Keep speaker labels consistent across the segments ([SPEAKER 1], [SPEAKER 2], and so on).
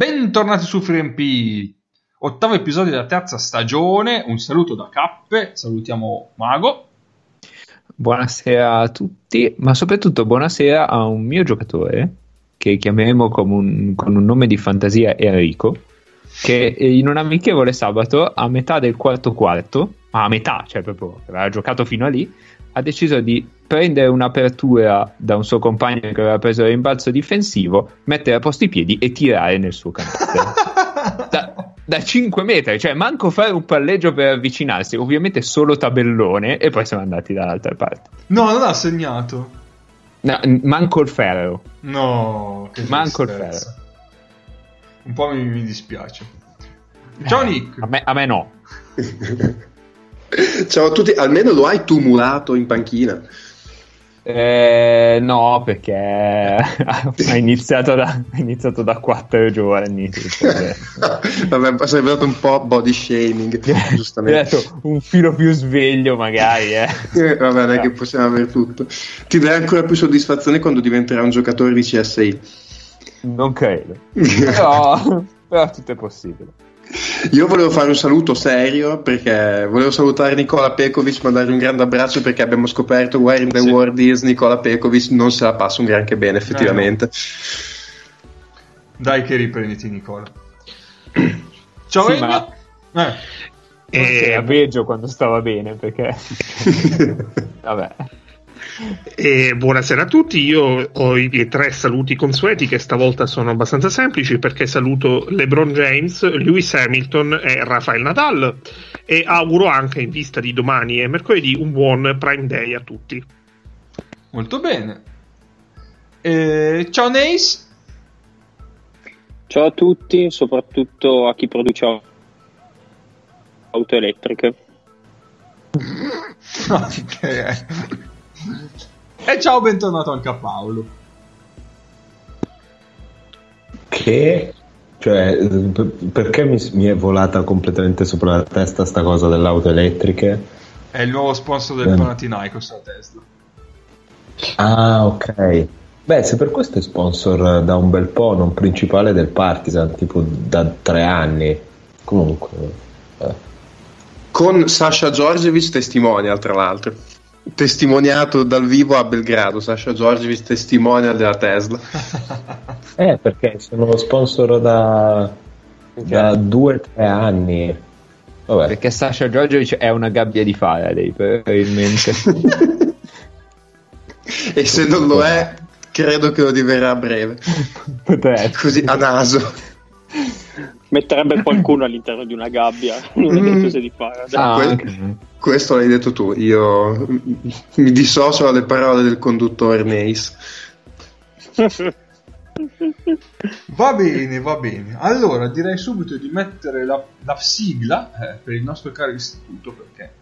[SPEAKER 1] bentornati su FreeMP, ottavo episodio della terza stagione. Un saluto da Cappe, salutiamo Mago.
[SPEAKER 2] Buonasera a tutti, ma soprattutto buonasera a un mio giocatore che chiameremo con un, con un nome di fantasia Enrico, che in un amichevole sabato a metà del quarto quarto, ma a metà, cioè proprio aveva giocato fino a lì, ha deciso di prendere un'apertura da un suo compagno che aveva preso il rimbalzo difensivo, mettere a posto i piedi e tirare nel suo canestro. da, da 5 metri, cioè manco fare un palleggio per avvicinarsi, ovviamente solo tabellone e poi siamo andati dall'altra parte.
[SPEAKER 1] No, non ha segnato.
[SPEAKER 2] No, manco il ferro.
[SPEAKER 1] No,
[SPEAKER 2] che manco il ferro.
[SPEAKER 1] Un po' mi, mi dispiace. Ciao eh, Nick.
[SPEAKER 2] A me, a me no.
[SPEAKER 3] Ciao a tutti, almeno lo hai tumulato in panchina.
[SPEAKER 2] Eh, no, perché ha iniziato da, iniziato da 4 giorni.
[SPEAKER 3] Vabbè, sarebbe stato un po' body shaming, giustamente.
[SPEAKER 2] Detto, un filo più sveglio, magari. Eh.
[SPEAKER 3] eh vabbè, non è che possiamo avere tutto. Ti dai ancora più soddisfazione quando diventerai un giocatore di CSI.
[SPEAKER 2] Non credo, però, però tutto è possibile.
[SPEAKER 3] Io volevo fare un saluto serio perché volevo salutare Nicola Pekovic, mandare un grande abbraccio perché abbiamo scoperto Where in the sì. World is Nicola Pekovic non se la passa un granché bene effettivamente. Eh
[SPEAKER 1] Dai che riprenditi Nicola. Ciao sì, ma...
[SPEAKER 2] eh. E... Era peggio quando stava bene perché... Vabbè.
[SPEAKER 4] E buonasera a tutti, io ho i tre saluti consueti che stavolta sono abbastanza semplici perché saluto LeBron James, Lewis Hamilton e Rafael Nadal e auguro anche in vista di domani e mercoledì un buon Prime Day a tutti.
[SPEAKER 1] Molto bene. Eh, ciao Neis.
[SPEAKER 5] Ciao a tutti, soprattutto a chi produce auto elettriche.
[SPEAKER 1] ok. E ciao, bentornato anche a Paolo.
[SPEAKER 6] Che cioè, perché mi, mi, è volata completamente sopra la testa sta cosa delle auto elettriche?
[SPEAKER 1] È il nuovo sponsor del eh. Panathinaikos la Tesla.
[SPEAKER 6] Ah, ok. Beh, se per questo è sponsor da un bel po', non principale del Partizan, tipo da tre anni. Comunque.
[SPEAKER 3] Eh. Con Sasha Giorgevic testimonial, tra l'altro testimoniato dal vivo a Belgrado. Sasha Giorgievic testimonial della Tesla.
[SPEAKER 6] eh, perché sono sponsor da, da due o tre anni.
[SPEAKER 2] Vabbè. Perché Sasha Giorgievic è una gabbia di Faraday, probabilmente.
[SPEAKER 3] e se non lo è, credo che lo diverrà a breve.
[SPEAKER 2] Potrebbe.
[SPEAKER 3] Così a naso.
[SPEAKER 5] Metterebbe qualcuno all'interno di una gabbia, non è detto se di Faraday.
[SPEAKER 3] Ah, que- questo l'hai detto tu, io mi dissocio dalle parole del conduttore Nace.
[SPEAKER 1] Va bene, va bene. Allora direi subito di mettere la, la sigla eh, per il nostro caro istituto perché.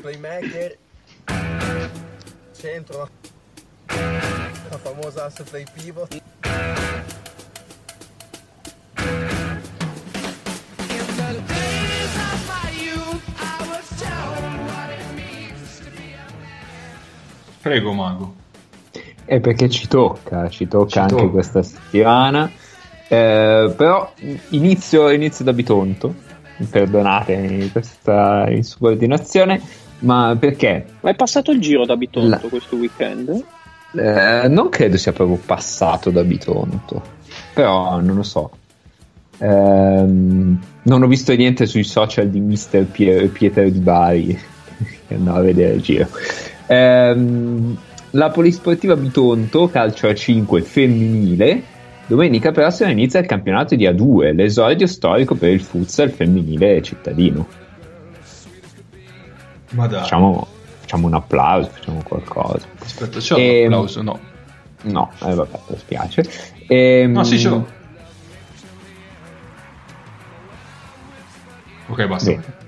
[SPEAKER 1] Playmaker, centro, la famosa asse play pivot. Prego, Mago.
[SPEAKER 2] È perché ci tocca, ci tocca ci anche tocca. questa settimana. Eh, però inizio, inizio da Bitonto, perdonatemi questa insubordinazione, ma perché?
[SPEAKER 5] Ma è passato il giro da Bitonto La... questo weekend?
[SPEAKER 2] Eh, non credo sia proprio passato da Bitonto, però non lo so. Eh, non ho visto niente sui social di Mister Pier- Pietro di Bari che andava a vedere il giro. Ehm, la Polisportiva Bitonto, calcio a 5 femminile. Domenica prossima inizia il campionato di A2, l'esordio storico per il futsal femminile cittadino.
[SPEAKER 1] Ma dai.
[SPEAKER 2] Facciamo, facciamo un applauso, facciamo qualcosa.
[SPEAKER 1] Aspetta, c'è e... un applauso? No.
[SPEAKER 2] No, eh, vabbè, mi spiace. E,
[SPEAKER 1] no, sì, ce l'ho. Ok, basta. Bene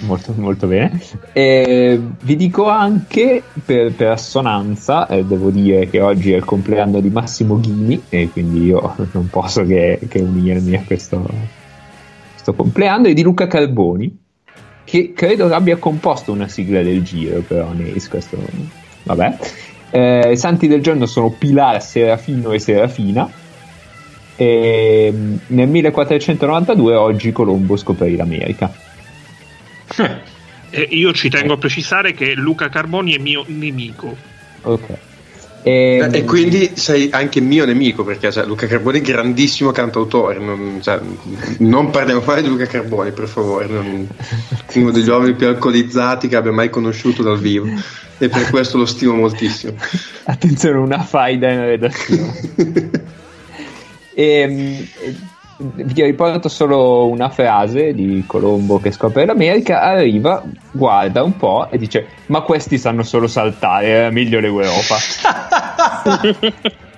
[SPEAKER 2] molto, molto bene. E vi dico anche, per, per assonanza, eh, devo dire che oggi è il compleanno di Massimo Ghini e quindi io non posso che, che unirmi a questo, questo compleanno, e di Luca Carboni, che credo abbia composto una sigla del giro, però Neis, questo... vabbè. Eh, I santi del giorno sono Pilar, Serafino e Serafina. E mm, nel 1492 oggi Colombo scoprì l'America.
[SPEAKER 4] E io ci tengo a precisare che Luca Carboni è mio nemico.
[SPEAKER 2] Ok. E,
[SPEAKER 3] E quindi sei anche mio nemico perché cioè, Luca Carboni è grandissimo cantautore. Non, cioè, non parliamo mai di Luca Carboni, per favore. non- uno degli uomini più alcolizzati che abbia mai conosciuto dal vivo. E per questo lo stimo moltissimo.
[SPEAKER 2] Attenzione, una faida in redazione. E, mm, vi riporto solo una frase di Colombo che scopre l'America. Arriva, guarda un po' e dice: Ma questi sanno solo saltare, era meglio l'Europa.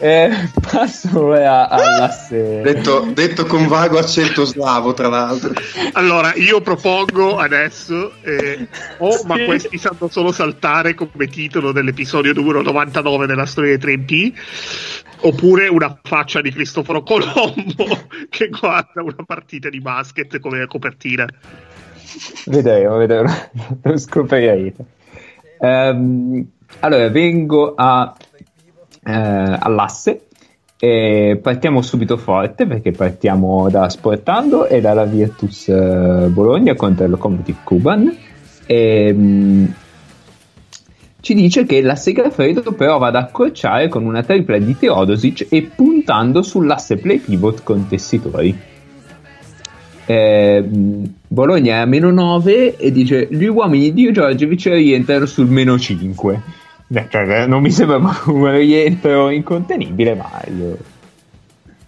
[SPEAKER 2] Eh, passo ora all'asse.
[SPEAKER 3] detto, detto con vago accento slavo, tra l'altro.
[SPEAKER 4] Allora, io propongo adesso, eh, o ma questi sanno solo saltare come titolo dell'episodio numero 99 della storia dei 3P, oppure una faccia di Cristoforo Colombo che guarda una partita di basket come copertina.
[SPEAKER 2] Vedremo, vedremo, lo scoprirete. Ehm, allora, vengo a, eh, all'asse. E partiamo subito forte perché partiamo da Sportando e dalla Virtus eh, Bologna contro il Locomotive Cuban. E, mh, ci dice che la Segafredo prova ad accorciare con una tripla di Teodosic e puntando sull'asse play pivot con tessitori. Eh, Bologna è a meno 9 e dice gli uomini di Giorgiovic rientrano sul meno 5 cioè, non mi sembra un rientro incontenibile ma io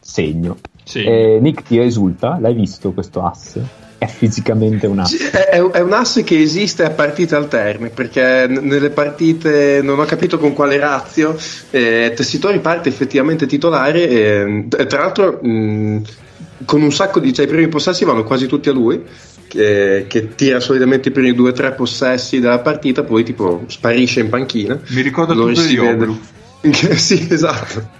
[SPEAKER 2] segno
[SPEAKER 1] Sì.
[SPEAKER 2] Eh, Nick ti risulta? l'hai visto questo asse? è fisicamente un
[SPEAKER 3] Sì,
[SPEAKER 2] asse
[SPEAKER 3] È, è un asse che esiste a partite alterne perché n- nelle partite non ho capito con quale razio eh, Tessitori parte effettivamente titolare e, e tra l'altro mh, con un sacco di cioè, i primi possessi vanno quasi tutti a lui che, che tira solitamente i primi due o tre possessi della partita poi tipo sparisce in panchina
[SPEAKER 1] Mi ricorda
[SPEAKER 3] Lo
[SPEAKER 1] tutto di. Oblu.
[SPEAKER 3] sì esatto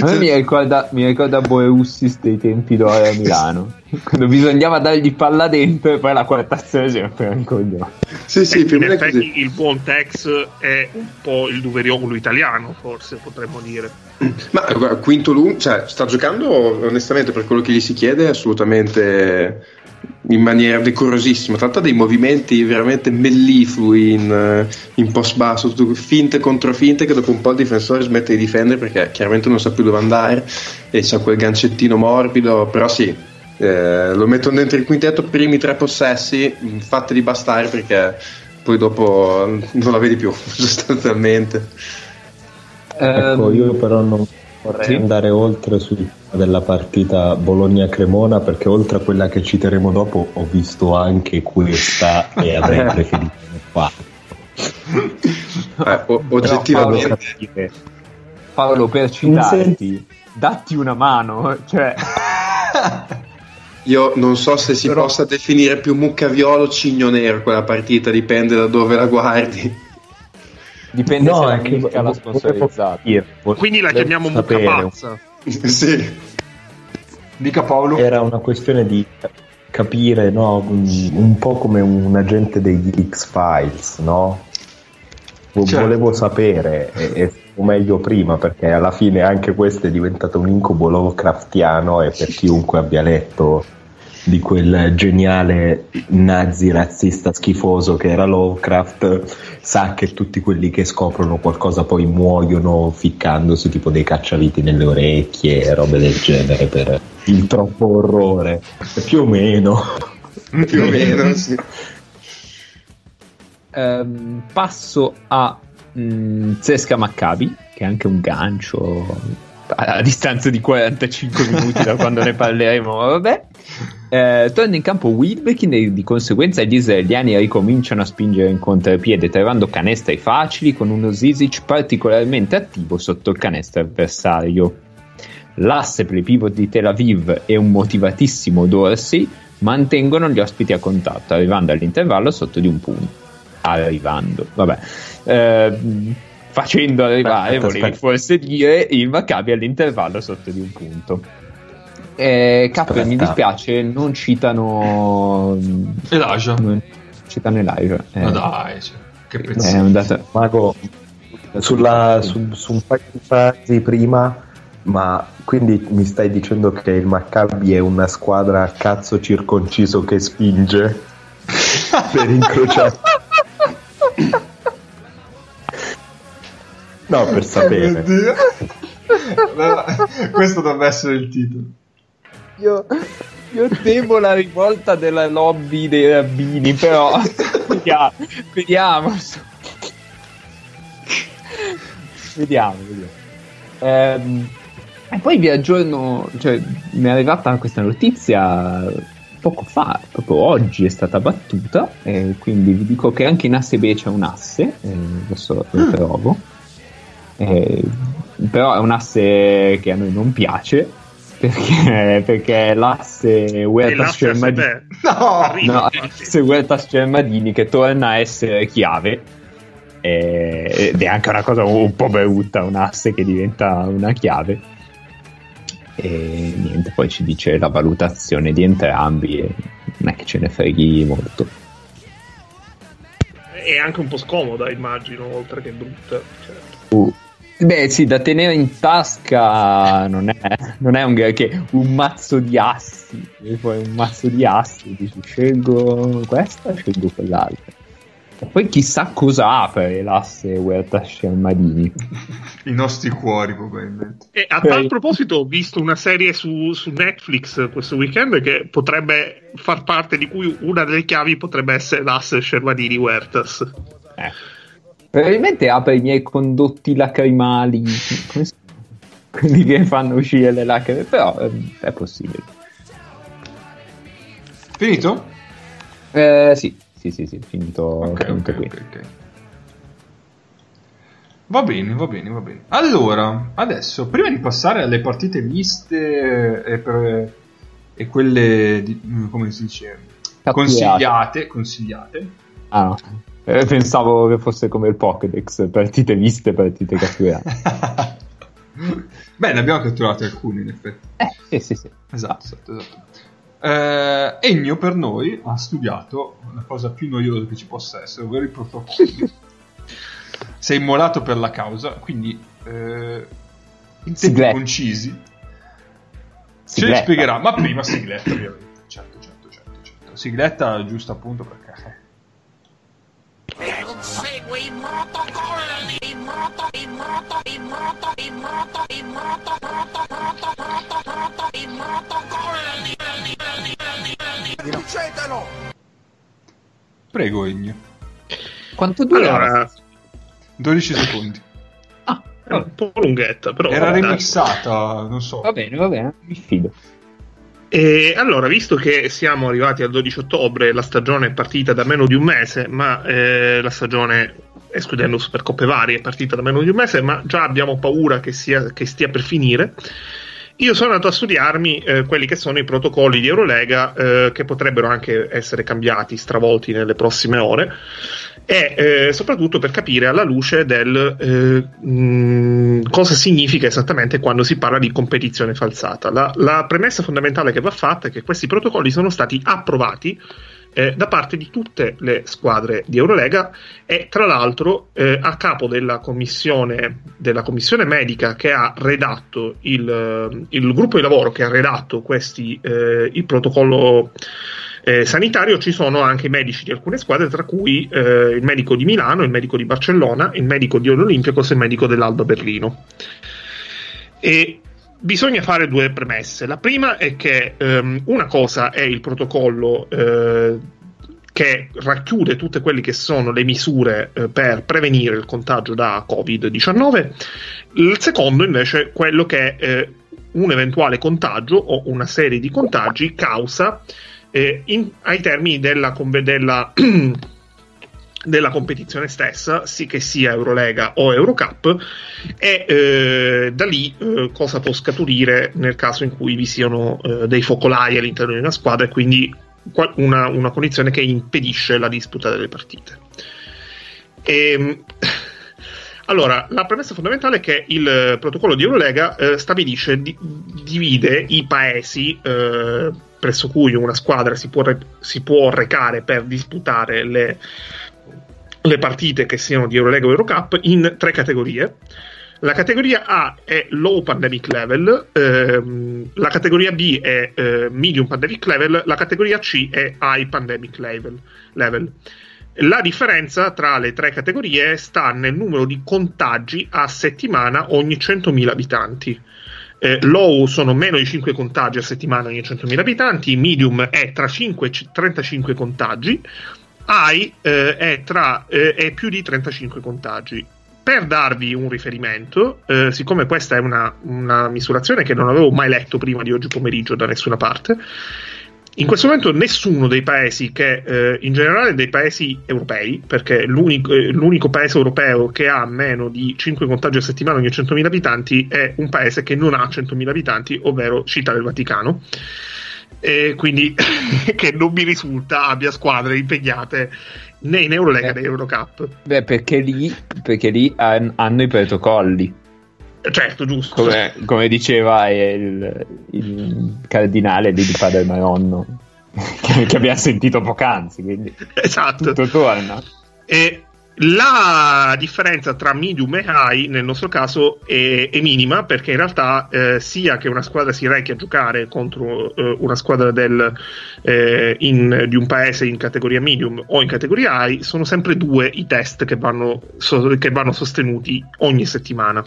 [SPEAKER 2] a me mi ricorda, mi ricorda Boeussis dei tempi d'oro a Milano quando bisognava dargli palla dentro e poi la quarta azione sempre un coglione
[SPEAKER 3] sì sì o
[SPEAKER 4] in
[SPEAKER 3] è così
[SPEAKER 4] effetti il buon Tex è un po' il Duverioglu italiano, forse potremmo dire.
[SPEAKER 3] Ma guarda, quinto lungo, cioè, sta giocando onestamente per quello che gli si chiede assolutamente in maniera decorosissima. Tratta dei movimenti veramente melliflui in, eh, in post basso, finte contro finte che dopo un po' il difensore smette di difendere perché chiaramente non sa più dove andare e c'ha quel gancettino morbido, però sì. eh, lo mettono dentro il quintetto, primi tre possessi, mh, fateli bastare perché poi dopo non la vedi più sostanzialmente.
[SPEAKER 6] Ecco, io però non vorrei
[SPEAKER 2] sì?
[SPEAKER 6] andare oltre sul tema della partita Bologna-Cremona perché oltre a quella che citeremo dopo ho visto anche questa e avrei preferito non farlo.
[SPEAKER 3] Eh, o- oggettivamente
[SPEAKER 2] Paolo. Paolo, per citarti datti una mano cioè
[SPEAKER 3] Io non so se si
[SPEAKER 2] Però-
[SPEAKER 3] possa definire più muccaviolo o cigno nero quella partita, dipende da dove la guardi.
[SPEAKER 2] Dipende se la
[SPEAKER 6] è che volevo
[SPEAKER 2] sponsorizzata
[SPEAKER 4] Quindi la chiamiamo
[SPEAKER 6] sapere.
[SPEAKER 4] Muccapazza.
[SPEAKER 3] sì.
[SPEAKER 1] Dica Paolo.
[SPEAKER 6] Era una questione di capire, no, un un po' come un agente degli X-Files, no?
[SPEAKER 1] Certo.
[SPEAKER 6] Volevo sapere, e, e o meglio prima, perché alla fine anche questo è diventato un incubo Lovecraftiano e per chiunque abbia letto di quel geniale nazi razzista schifoso che era Lovecraft sa che tutti quelli che scoprono qualcosa poi muoiono ficcandosi tipo dei cacciaviti nelle orecchie e robe del genere per il troppo orrore più o meno
[SPEAKER 3] più o meno, sì.
[SPEAKER 2] Ehm, passo a mm, Zesca Maccabi, che è anche un gancio a, distanza di 45 minuti da quando ne parleremo. Vabbè. Eh, torna in campo Wilbekin e di conseguenza gli israeliani ricominciano a spingere in contropiede, trovando canestri facili con uno Zizic particolarmente attivo sotto il canestro avversario. L'asse play pivot di Tel Aviv e un motivatissimo Dorsey mantengono gli ospiti a contatto, arrivando all'intervallo sotto di un punto. Arrivando, vabbè. Ehm, facendo arrivare,
[SPEAKER 6] Aspetta,
[SPEAKER 2] volevi
[SPEAKER 6] aspetta.
[SPEAKER 2] forse dire, il Maccabi all'intervallo sotto di un punto. Eh, Capri, mi dispiace, non citano.
[SPEAKER 1] Elijah.
[SPEAKER 2] Non citano Elijah. Eh,
[SPEAKER 1] Ma dai. cioè. Che
[SPEAKER 2] È
[SPEAKER 1] pezzetto.
[SPEAKER 2] un dato-
[SPEAKER 6] Mago, sulla- su, su un paio di frasi prima, ma quindi mi stai dicendo che il Maccabi è una squadra a cazzo circonciso che spinge per incrociare? No, per
[SPEAKER 1] Oh mio
[SPEAKER 6] sapere.
[SPEAKER 1] Dio. No, Questo dovrebbe essere il titolo.
[SPEAKER 2] Io, io temo la rivolta della lobby dei rabbini, però vediamo, vediamo. vediamo, vediamo. Ehm, e poi vi aggiorno, cioè mi è arrivata questa notizia poco fa, proprio oggi è stata battuta, e quindi vi dico che anche in asse B c'è un asse, eh, adesso lo trovo, Eh, però è un asse che a noi non piace, perché, perché è l'asse Huertas Cermadini.
[SPEAKER 1] No!
[SPEAKER 2] No, l'asse Huertas Cermadini che torna a essere chiave. eh, ed è anche una cosa un po' brutta, un asse che diventa una chiave. E niente, poi ci dice la valutazione di entrambi e non è che ce ne freghi molto.
[SPEAKER 4] È anche un po' scomoda, immagino, oltre che brutta. certo.
[SPEAKER 2] Uh, Beh, sì, da tenere in tasca non è, non è un che un mazzo di assi. E poi un mazzo di assi, dici scelgo questa, scelgo quell'altra. E poi chissà cosa apre l'asse Huerta Scermadini.
[SPEAKER 1] I nostri cuori, probabilmente.
[SPEAKER 4] E a tal proposito, ho visto una serie su, su Netflix questo weekend che potrebbe far parte di cui una delle chiavi potrebbe essere l'asse Shermadini Huertas.
[SPEAKER 2] Eh. Probabilmente apre i miei condotti lacrimali, quelli che fanno uscire le lacrime, però ehm, è possibile.
[SPEAKER 1] Finito?
[SPEAKER 2] Eh, sì, sì, sì, sì, finito,
[SPEAKER 1] Ok,
[SPEAKER 2] finito
[SPEAKER 1] ok,
[SPEAKER 2] qui.
[SPEAKER 1] ok, ok. Va bene, va bene, va bene. Allora, adesso, prima di passare alle partite miste e, per- e quelle, di- come si dice, consigliate, consigliate.
[SPEAKER 2] Ah, no. Eh, pensavo che fosse come il Pokédex, partite viste, partite catturate.
[SPEAKER 1] Beh, ne abbiamo catturate alcune, in effetti.
[SPEAKER 2] eh, sì, sì.
[SPEAKER 1] Esatto, esatto, esatto. Eh, Ennio per noi ha studiato la cosa più noiosa che ci possa essere, ovvero i protocolli. Sei immolato per la causa, quindi eh, in tempi concisi ce li spiegherà, ma prima sigletta ovviamente. Certo, certo, certo, certo. Sigletta giusto appunto perché...
[SPEAKER 7] Non segue i protocolli, i proto, i proto, i proto, i proto, i proto, proto, proto, proto, proto, i protocolli.
[SPEAKER 1] Prego Ennio,
[SPEAKER 2] Quanto dura?
[SPEAKER 4] Allora,
[SPEAKER 1] 12 secondi.
[SPEAKER 2] Ah,
[SPEAKER 4] è un po' lunghetta, però.
[SPEAKER 1] Era remixata, non so.
[SPEAKER 2] va bene, va bene, mi fido.
[SPEAKER 4] E allora, visto che siamo arrivati al 12 ottobre, la stagione è partita da meno di un mese, ma eh, la stagione, escludendo Supercoppe varie, è partita da meno di un mese, ma già abbiamo paura che, sia, che stia per finire. Io sono andato a studiarmi eh, quelli che sono i protocolli di Eurolega eh, che potrebbero anche essere cambiati, stravolti nelle prossime ore e eh, soprattutto per capire alla luce del eh, mh, cosa significa esattamente quando si parla di competizione falsata. La, la premessa fondamentale che va fatta è che questi protocolli sono stati approvati eh, da parte di tutte le squadre di Eurolega e tra l'altro eh, a capo della commissione, della commissione medica che ha redatto il, il gruppo di lavoro che ha redatto questi, eh, il protocollo eh, sanitario ci sono anche i medici di alcune squadre, tra cui eh, il medico di Milano, il medico di Barcellona, il medico di Olympiacos e il medico dell'Alba Berlino. E bisogna fare due premesse. La prima è che ehm, una cosa è il protocollo eh, che racchiude tutte quelle che sono le misure eh, per prevenire il contagio da Covid-19. Il secondo invece è quello che eh, un eventuale contagio o una serie di contagi causa eh, in- ai termini della, della, della competizione stessa, sì che sia Eurolega o Eurocup, e eh, da lì eh, cosa può scaturire nel caso in cui vi siano eh, dei focolai all'interno di una squadra e quindi una, una condizione che impedisce la disputa delle partite. Ehm, allora, la premessa fondamentale è che il eh, protocollo di Eurolega eh, stabilisce, di- divide i paesi eh, presso cui una squadra si può, re- si può recare per disputare le, le partite che siano di Eurolega o Eurocup in tre categorie. La categoria A è low pandemic level, ehm, la categoria B è eh, medium pandemic level, la categoria C è high pandemic level. level. La differenza tra le tre categorie sta nel numero di contagi a settimana ogni 100.000 abitanti. Eh, low sono meno di 5 contagi a settimana ogni 100.000 abitanti, medium è tra 5 e 35 contagi, high eh, è, tra, eh, è più di 35 contagi. Per darvi un riferimento, eh, siccome questa è una, una misurazione che non avevo mai letto prima di oggi pomeriggio da nessuna parte, in questo momento nessuno dei paesi che, eh, in generale dei paesi europei, perché l'unico, eh, l'unico paese europeo che ha meno di 5 contagi a settimana ogni 100.000 abitanti è un paese che non ha 100.000 abitanti, ovvero Città del Vaticano. E quindi che non mi risulta abbia squadre impegnate né in Eurolega
[SPEAKER 2] Eh.
[SPEAKER 4] né in Eurocup.
[SPEAKER 2] Beh, perché lì, perché lì han- hanno i protocolli.
[SPEAKER 4] Certo, giusto.
[SPEAKER 2] Come, come diceva il, il cardinale di Padre Maronno, che, che abbiamo sentito poc'anzi. Quindi
[SPEAKER 4] Esatto.
[SPEAKER 2] tutto torna.
[SPEAKER 4] E la differenza tra medium e high nel nostro caso è, è minima perché in realtà eh, sia che una squadra si rechi a giocare contro eh, una squadra del, eh, in- di un paese in categoria medium o in categoria high sono sempre due i test che vanno, so- che vanno sostenuti ogni settimana.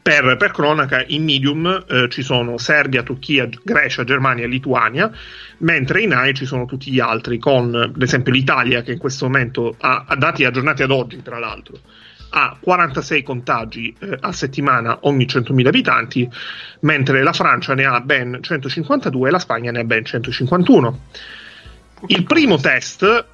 [SPEAKER 4] Per, per cronaca, in medium eh, ci sono Serbia, Turchia, Grecia, Germania e Lituania, mentre in high ci sono tutti gli altri, con ad esempio l'Italia che in questo momento ha, ha dati aggiornati ad oggi, tra l'altro, ha 46 contagi eh, a settimana ogni 100.000 abitanti, mentre la Francia ne ha ben 152 e la Spagna ne ha ben 151. Il primo test,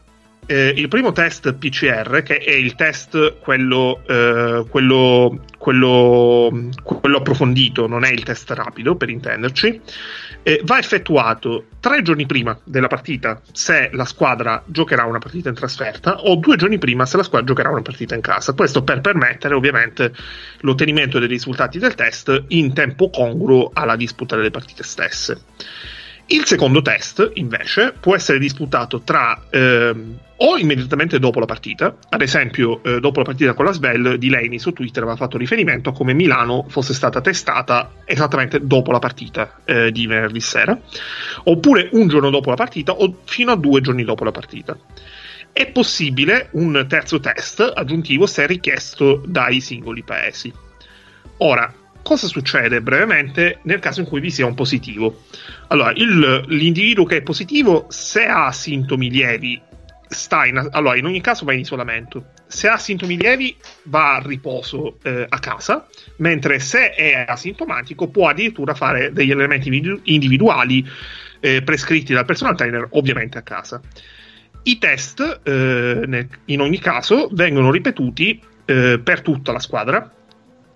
[SPEAKER 4] eh, il primo test PCR, che è il test quello, eh, quello, quello, quello approfondito, non è il test rapido per intenderci, eh, va effettuato tre giorni prima della partita se la squadra giocherà una partita in trasferta o due giorni prima se la squadra giocherà una partita in casa. Questo per permettere ovviamente l'ottenimento dei risultati del test in tempo congruo alla disputa delle partite stesse. Il secondo test, invece, può essere disputato tra ehm, o immediatamente dopo la partita, ad esempio eh, dopo la partita con la Svel, Delaney su Twitter aveva fatto riferimento a come Milano fosse stata testata esattamente dopo la partita eh, di venerdì sera, oppure un giorno dopo la partita o fino a due giorni dopo la partita. È possibile un terzo test aggiuntivo se richiesto dai singoli paesi. Ora, cosa succede brevemente nel caso in cui vi sia un positivo? Allora, il- l'individuo che è positivo, se ha sintomi lievi, sta in, allora, in ogni caso va in isolamento. Se ha sintomi lievi, va a riposo eh, a casa, mentre se è asintomatico, può addirittura fare degli elementi individu- individuali eh, prescritti dal personal trainer, ovviamente a casa. I test, eh, in ogni caso, vengono ripetuti eh, per tutta la squadra.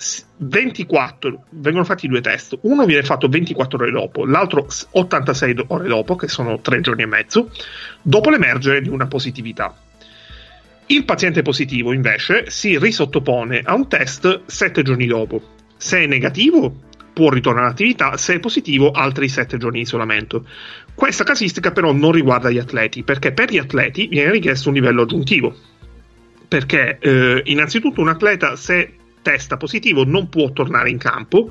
[SPEAKER 4] S- 24 vengono fatti due test. Uno viene fatto 24 ore dopo, l'altro s- 86 do- ore dopo, che sono tre giorni e mezzo, dopo l'emergere di una positività. Il paziente positivo, invece, si risottopone a un test 7 giorni dopo. Se è negativo, può ritornare all'attività, se è positivo, altri 7 giorni di isolamento. Questa casistica però non riguarda gli atleti, perché per gli atleti viene richiesto un livello aggiuntivo. Perché eh, innanzitutto un atleta se testa positivo non può tornare in campo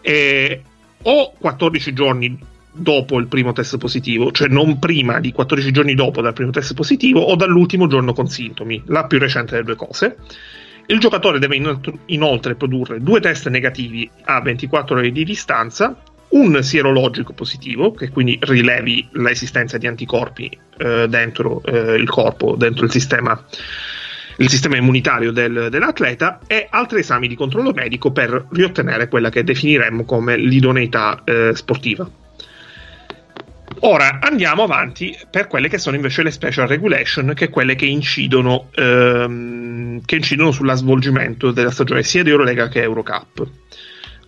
[SPEAKER 4] eh, o 14 giorni dopo il primo test positivo, cioè non prima di 14 giorni dopo dal primo test positivo o dall'ultimo giorno con sintomi, la più recente delle due cose. Il giocatore deve inoltre- inoltre produrre due test negativi a 24 ore di distanza, un sierologico positivo, che quindi rilevi l'esistenza di anticorpi eh, dentro eh, il corpo, dentro il sistema, il sistema immunitario del- dell'atleta, e altri esami di controllo medico per riottenere quella che definiremmo come l'idoneità eh, sportiva. Ora andiamo avanti per quelle che sono invece le special regulation, che quelle che incidono, ehm, che incidono sulla svolgimento della stagione sia di Eurolega che Eurocup.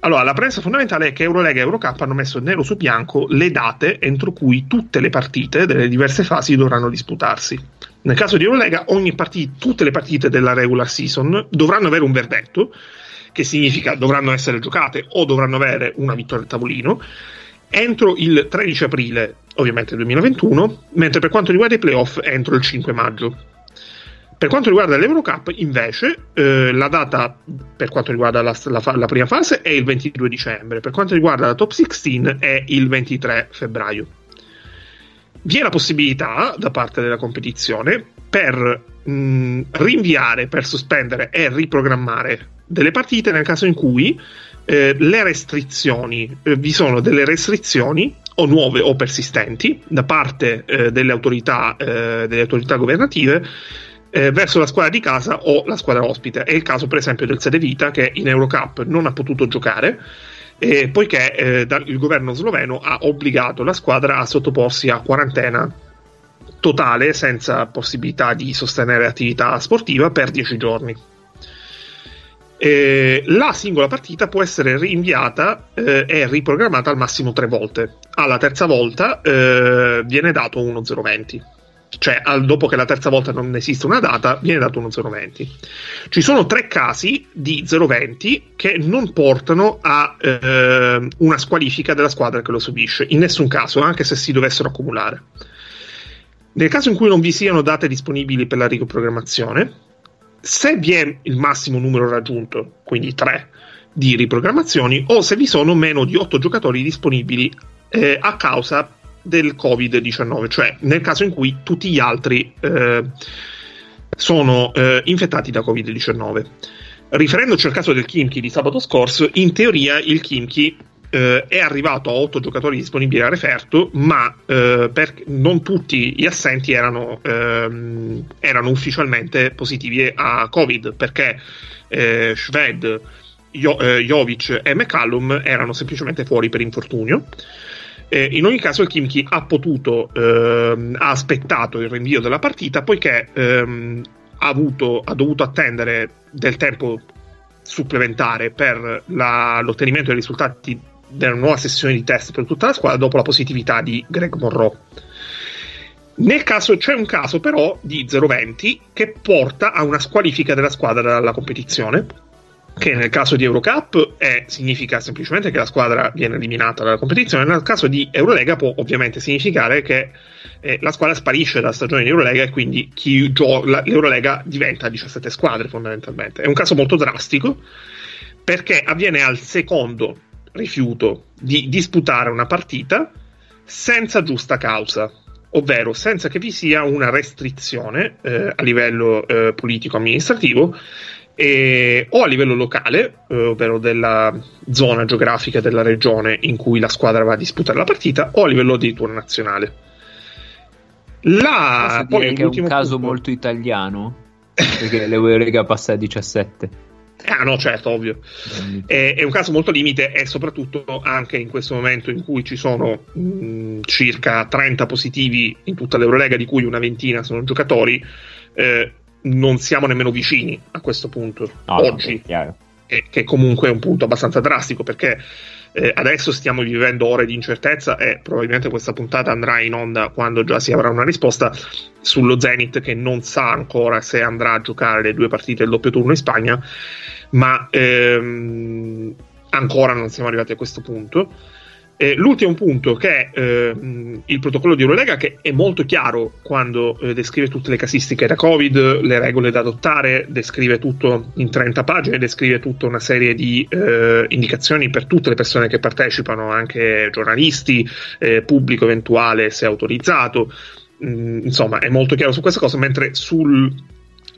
[SPEAKER 4] Allora, la premessa fondamentale è che Eurolega e Eurocup hanno messo nero su bianco le date entro cui tutte le partite delle diverse fasi dovranno disputarsi. Nel caso di Eurolega, partita, tutte le partite della regular season dovranno avere un verdetto, che significa dovranno essere giocate o dovranno avere una vittoria al tavolino, entro il 13 aprile, ovviamente 2021, mentre per quanto riguarda i playoff, entro il 5 maggio. Per quanto riguarda l'Eurocup, invece, eh, la data per quanto riguarda la, la la prima fase è il 22 dicembre, per quanto riguarda la top 16 è il 23 febbraio. Vi è la possibilità da parte della competizione per mh, rinviare, per sospendere e riprogrammare delle partite nel caso in cui eh, le restrizioni, eh, vi sono delle restrizioni o nuove o persistenti da parte eh, delle, autorità, eh, delle autorità governative eh, verso la squadra di casa o la squadra ospite. È il caso, per esempio, del Sede Vita che in Eurocup non ha potuto giocare. Eh, poiché eh, da- il governo sloveno ha obbligato la squadra a sottoporsi a quarantena totale senza possibilità di sostenere attività sportiva per 10 giorni. Eh, la singola partita può essere rinviata eh, e riprogrammata al massimo tre volte. Alla terza volta eh, viene dato uno 020. Cioè, al- dopo che la terza volta non esiste una data, viene dato uno 020. Ci sono tre casi di 020 che non portano a eh, una squalifica della squadra che lo subisce, in nessun caso, anche se si dovessero accumulare. Nel caso in cui non vi siano date disponibili per la riprogrammazione, se vi è il massimo numero raggiunto, quindi 3 di riprogrammazioni, o se vi sono meno di 8 giocatori disponibili eh, a causa del Covid-19, cioè nel caso in cui tutti gli altri eh, sono eh, infettati da Covid-19. Riferendoci al caso del Kimchi di sabato scorso, in teoria il Kimchi eh, è arrivato a 8 giocatori disponibili a referto, ma eh, per- non tutti gli assenti erano, ehm, erano ufficialmente positivi a Covid, perché eh, Shved, Jo- eh, Jovic e McCallum erano semplicemente fuori per infortunio. Eh, in ogni caso il Kimchi ha potuto, ehm, ha aspettato il rinvio della partita poiché ehm, ha, avuto, ha dovuto attendere del tempo supplementare per la- l'ottenimento dei risultati della nuova sessione di test per tutta la squadra dopo la positività di Greg Monroe. Nel caso c'è un caso però di 0-20 che porta a una squalifica della squadra dalla competizione, che nel caso di Eurocup è- significa semplicemente che la squadra viene eliminata dalla competizione, nel caso di Eurolega può ovviamente significare che eh, la squadra sparisce dalla stagione di Eurolega e quindi gio- la- l'Eurolega diventa 17 squadre fondamentalmente. È un caso molto drastico perché avviene al secondo rifiuto di disputare una partita senza giusta causa, ovvero senza che vi sia una restrizione eh, a livello eh, politico-amministrativo e- o a livello locale, eh, ovvero della zona geografica della regione in cui la squadra va a disputare la partita, o a livello addirittura nazionale. La,
[SPEAKER 2] Posso
[SPEAKER 4] poi
[SPEAKER 2] che è un caso
[SPEAKER 4] punto-
[SPEAKER 2] molto italiano perché l'Eurolega passa a 17
[SPEAKER 4] Ah, no, certo, ovvio. È, è un caso molto limite e soprattutto anche in questo momento in cui ci sono mh, circa 30 positivi in tutta l'Eurolega, di cui una ventina sono giocatori, eh, non siamo nemmeno vicini a questo punto
[SPEAKER 2] No,
[SPEAKER 4] oggi,
[SPEAKER 2] no,
[SPEAKER 4] che comunque è un punto abbastanza drastico perché eh, adesso stiamo vivendo ore di incertezza e probabilmente questa puntata andrà in onda quando già si avrà una risposta sullo Zenit che non sa ancora se andrà a giocare le due partite del doppio turno in Spagna, ma ehm, ancora non siamo arrivati a questo punto. Eh, l'ultimo punto che è ehm, il protocollo di Eurolega che è molto chiaro quando eh, descrive tutte le casistiche da Covid, le regole da adottare, descrive tutto in 30 pagine, descrive tutta una serie di eh, indicazioni per tutte le persone che partecipano, anche giornalisti, eh, pubblico eventuale se autorizzato. Mm, insomma, è molto chiaro su questa cosa, mentre sul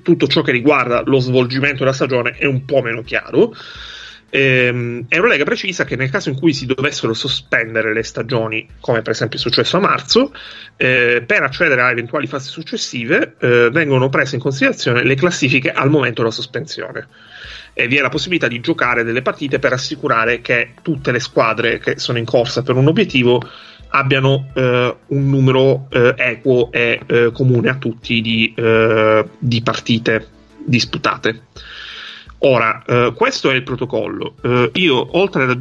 [SPEAKER 4] tutto ciò che riguarda lo svolgimento della stagione è un po' meno chiaro. Ehm, Eurolega precisa che nel caso in cui si dovessero sospendere le stagioni, come per esempio è successo a marzo, eh, per accedere a eventuali fasi successive eh, vengono prese in considerazione le classifiche al momento della sospensione. E vi è la possibilità di giocare delle partite per assicurare che tutte le squadre che sono in corsa per un obiettivo abbiano eh, un numero eh, equo e eh, comune a tutti di, eh, di partite disputate. Ora, eh, questo è il protocollo. Eh, io, oltre a,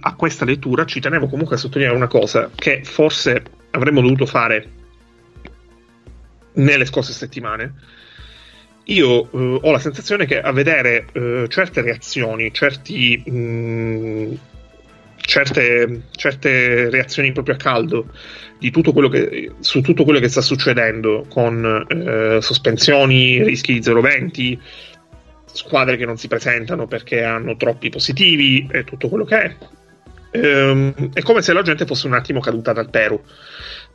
[SPEAKER 4] a questa lettura, ci tenevo comunque a sottolineare una cosa che forse avremmo dovuto fare nelle scorse settimane. Io eh, ho la sensazione che a vedere eh, certe reazioni, certi, mh, certe, certe reazioni proprio a caldo tutto che, su tutto quello che sta succedendo con eh, sospensioni, rischi di 0-20, squadre che non si presentano perché hanno troppi positivi e tutto quello che è. Ehm, è come se la gente fosse un attimo caduta dal pero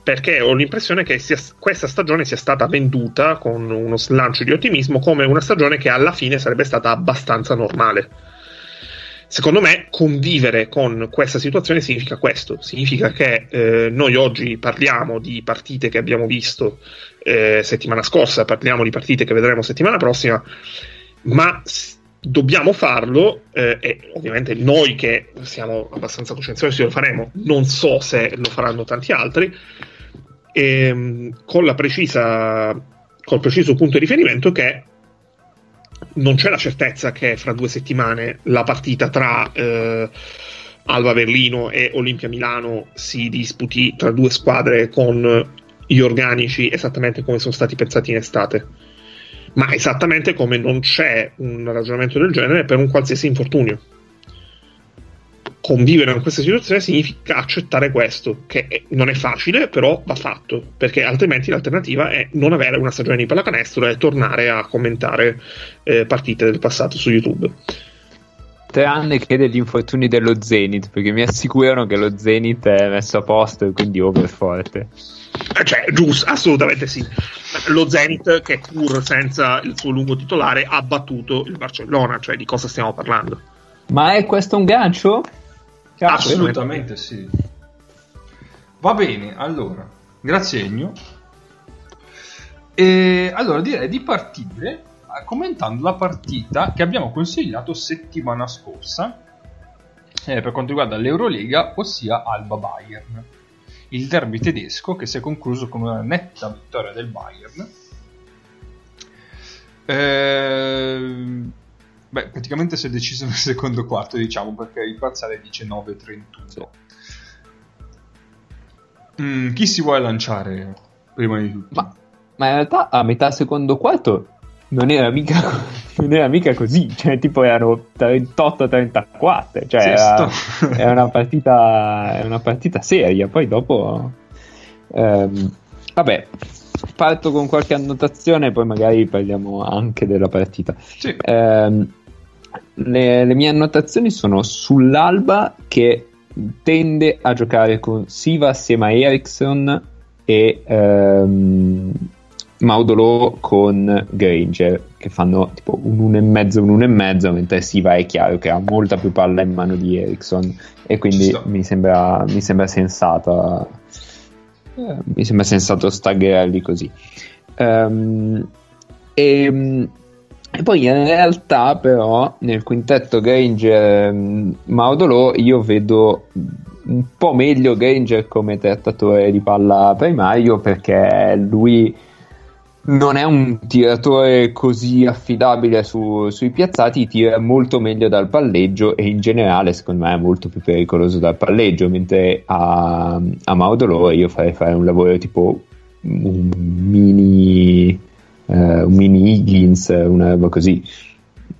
[SPEAKER 4] perché ho l'impressione che sia, questa stagione sia stata venduta con uno slancio di ottimismo come una stagione che alla fine sarebbe stata abbastanza normale. Secondo me convivere con questa situazione significa questo, significa che eh, noi oggi parliamo di partite che abbiamo visto eh, settimana scorsa, parliamo di partite che vedremo settimana prossima, ma dobbiamo farlo eh, e ovviamente noi che siamo abbastanza coscienziosi lo faremo, non so se lo faranno tanti altri, ehm, con la precisa col preciso punto di riferimento che non c'è la certezza che fra due settimane la partita tra eh, Alba Berlino e Olimpia Milano si disputi tra due squadre con gli organici esattamente come sono stati pensati in estate. Ma esattamente come non c'è un ragionamento del genere per un qualsiasi infortunio. Convivere in questa situazione significa accettare questo, che non è facile, però va fatto, perché altrimenti l'alternativa è non avere una stagione di pallacanestro e tornare a commentare eh, partite del passato su YouTube.
[SPEAKER 2] Tranne che degli infortuni dello Zenith, perché mi assicurano che lo Zenith è messo a posto e quindi over forte.
[SPEAKER 4] Eh, Cioè, giusto, assolutamente sì. Lo Zenit, che pur senza il suo lungo titolare, ha battuto il Barcellona, cioè di cosa stiamo parlando?
[SPEAKER 2] Ma è questo un gancio? Cazzo,
[SPEAKER 1] Assolutamente sì. Va bene, allora, grazie Ennio. E allora direi di partire eh, commentando la partita che abbiamo consigliato settimana scorsa eh, per quanto riguarda l'Eurolega, ossia Alba Bayern. Il derby tedesco che si è concluso con una netta vittoria del Bayern. Ehm, beh, praticamente si è deciso nel secondo quarto, diciamo, perché il parziale dice 9-31. Mm, chi si vuole lanciare prima di tutto?
[SPEAKER 2] Ma, ma in realtà a metà secondo quarto non era mica, non era mica così, cioè tipo erano 38-34, cioè era, è una partita, è una partita seria, poi dopo... ehm, vabbè, parto con qualche annotazione, poi magari parliamo anche della partita.
[SPEAKER 1] Sì.
[SPEAKER 2] Ehm, le, le mie annotazioni sono sull'Alba che tende a giocare con Siva assieme a Ericsson e ehm, Maudolo con Granger che fanno tipo un 1,5 un 1,5 mentre Siva è chiaro che ha molta più palla in mano di Ericsson. E quindi mi sembra, mi sembra sensata eh, mi sembra sensato staggerarli così. Ehm, e, e poi in realtà però nel quintetto Granger mm, Maudolo io vedo un po' meglio Granger come trattatore di palla primario perché lui non è un tiratore così affidabile su- sui piazzati, tira molto meglio dal palleggio e in generale secondo me è molto più pericoloso dal palleggio, mentre a, a Maudolo io farei fare un lavoro tipo un mini, eh, un mini Higgins, una roba così.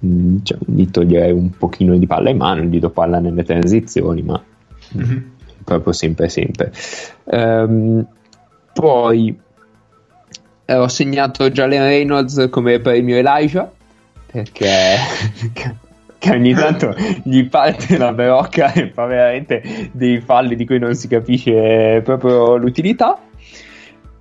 [SPEAKER 2] Mm, Cioè, gli toglierei un pochino di palla in mano, gli do palla nelle transizioni, ma
[SPEAKER 1] Mhm.
[SPEAKER 2] proprio sempre sempre. Ehm, poi eh, ho segnato Jalen Reynolds come premio Elijah perché che ogni tanto gli parte la brocca e fa veramente dei falli di cui non si capisce proprio l'utilità.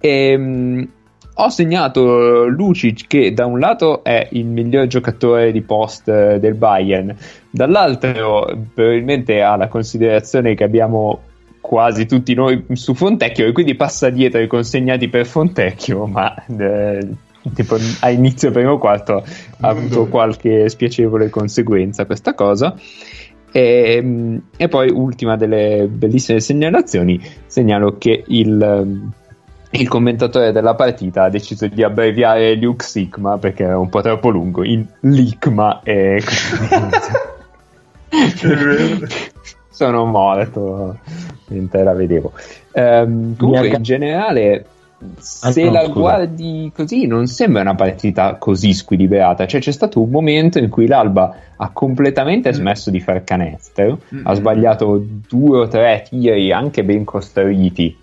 [SPEAKER 2] Ehm, ho segnato Lucic che da un lato è il miglior giocatore di post eh, del Bayern, dall'altro probabilmente ha la considerazione che abbiamo quasi tutti noi su Fontecchio e quindi passa dietro i consegnati per Fontecchio, ma eh, tipo a inizio primo quarto ha avuto qualche spiacevole conseguenza questa cosa. E, e poi ultima delle bellissime segnalazioni, segnalo che il, il commentatore della partita ha deciso di abbreviare Luke Sigma perché era un po' troppo lungo in Ligma e sono morto mentre la vedevo. Ehm, comunque, in generale, se
[SPEAKER 6] no,
[SPEAKER 2] la guardi così non sembra una partita così squilibrata. Cioè, c'è stato un momento in cui l'Alba ha completamente
[SPEAKER 1] Mm.
[SPEAKER 2] smesso di far canestro,
[SPEAKER 1] Mm.
[SPEAKER 2] ha sbagliato due o tre tiri anche ben costruiti.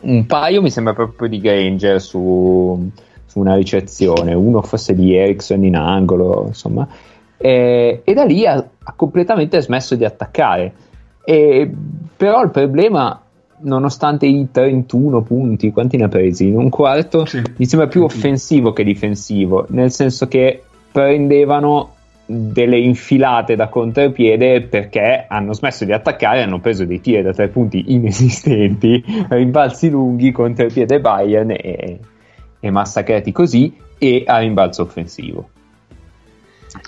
[SPEAKER 2] Un paio mi sembra proprio di Granger su, su una ricezione, uno forse di Ericsson in angolo, insomma. E, e da lì ha, ha completamente smesso di attaccare. E, però il problema, nonostante i 31 punti, quanti ne ha presi? In un quarto
[SPEAKER 1] Sì.
[SPEAKER 2] mi sembra più
[SPEAKER 1] 21.
[SPEAKER 2] offensivo che difensivo, nel senso che prendevano delle infilate da contropiede perché hanno smesso di attaccare, hanno preso dei tiri da tre punti inesistenti, rimbalzi lunghi, contropiede Bayern e, e massacrati così e a rimbalzo offensivo.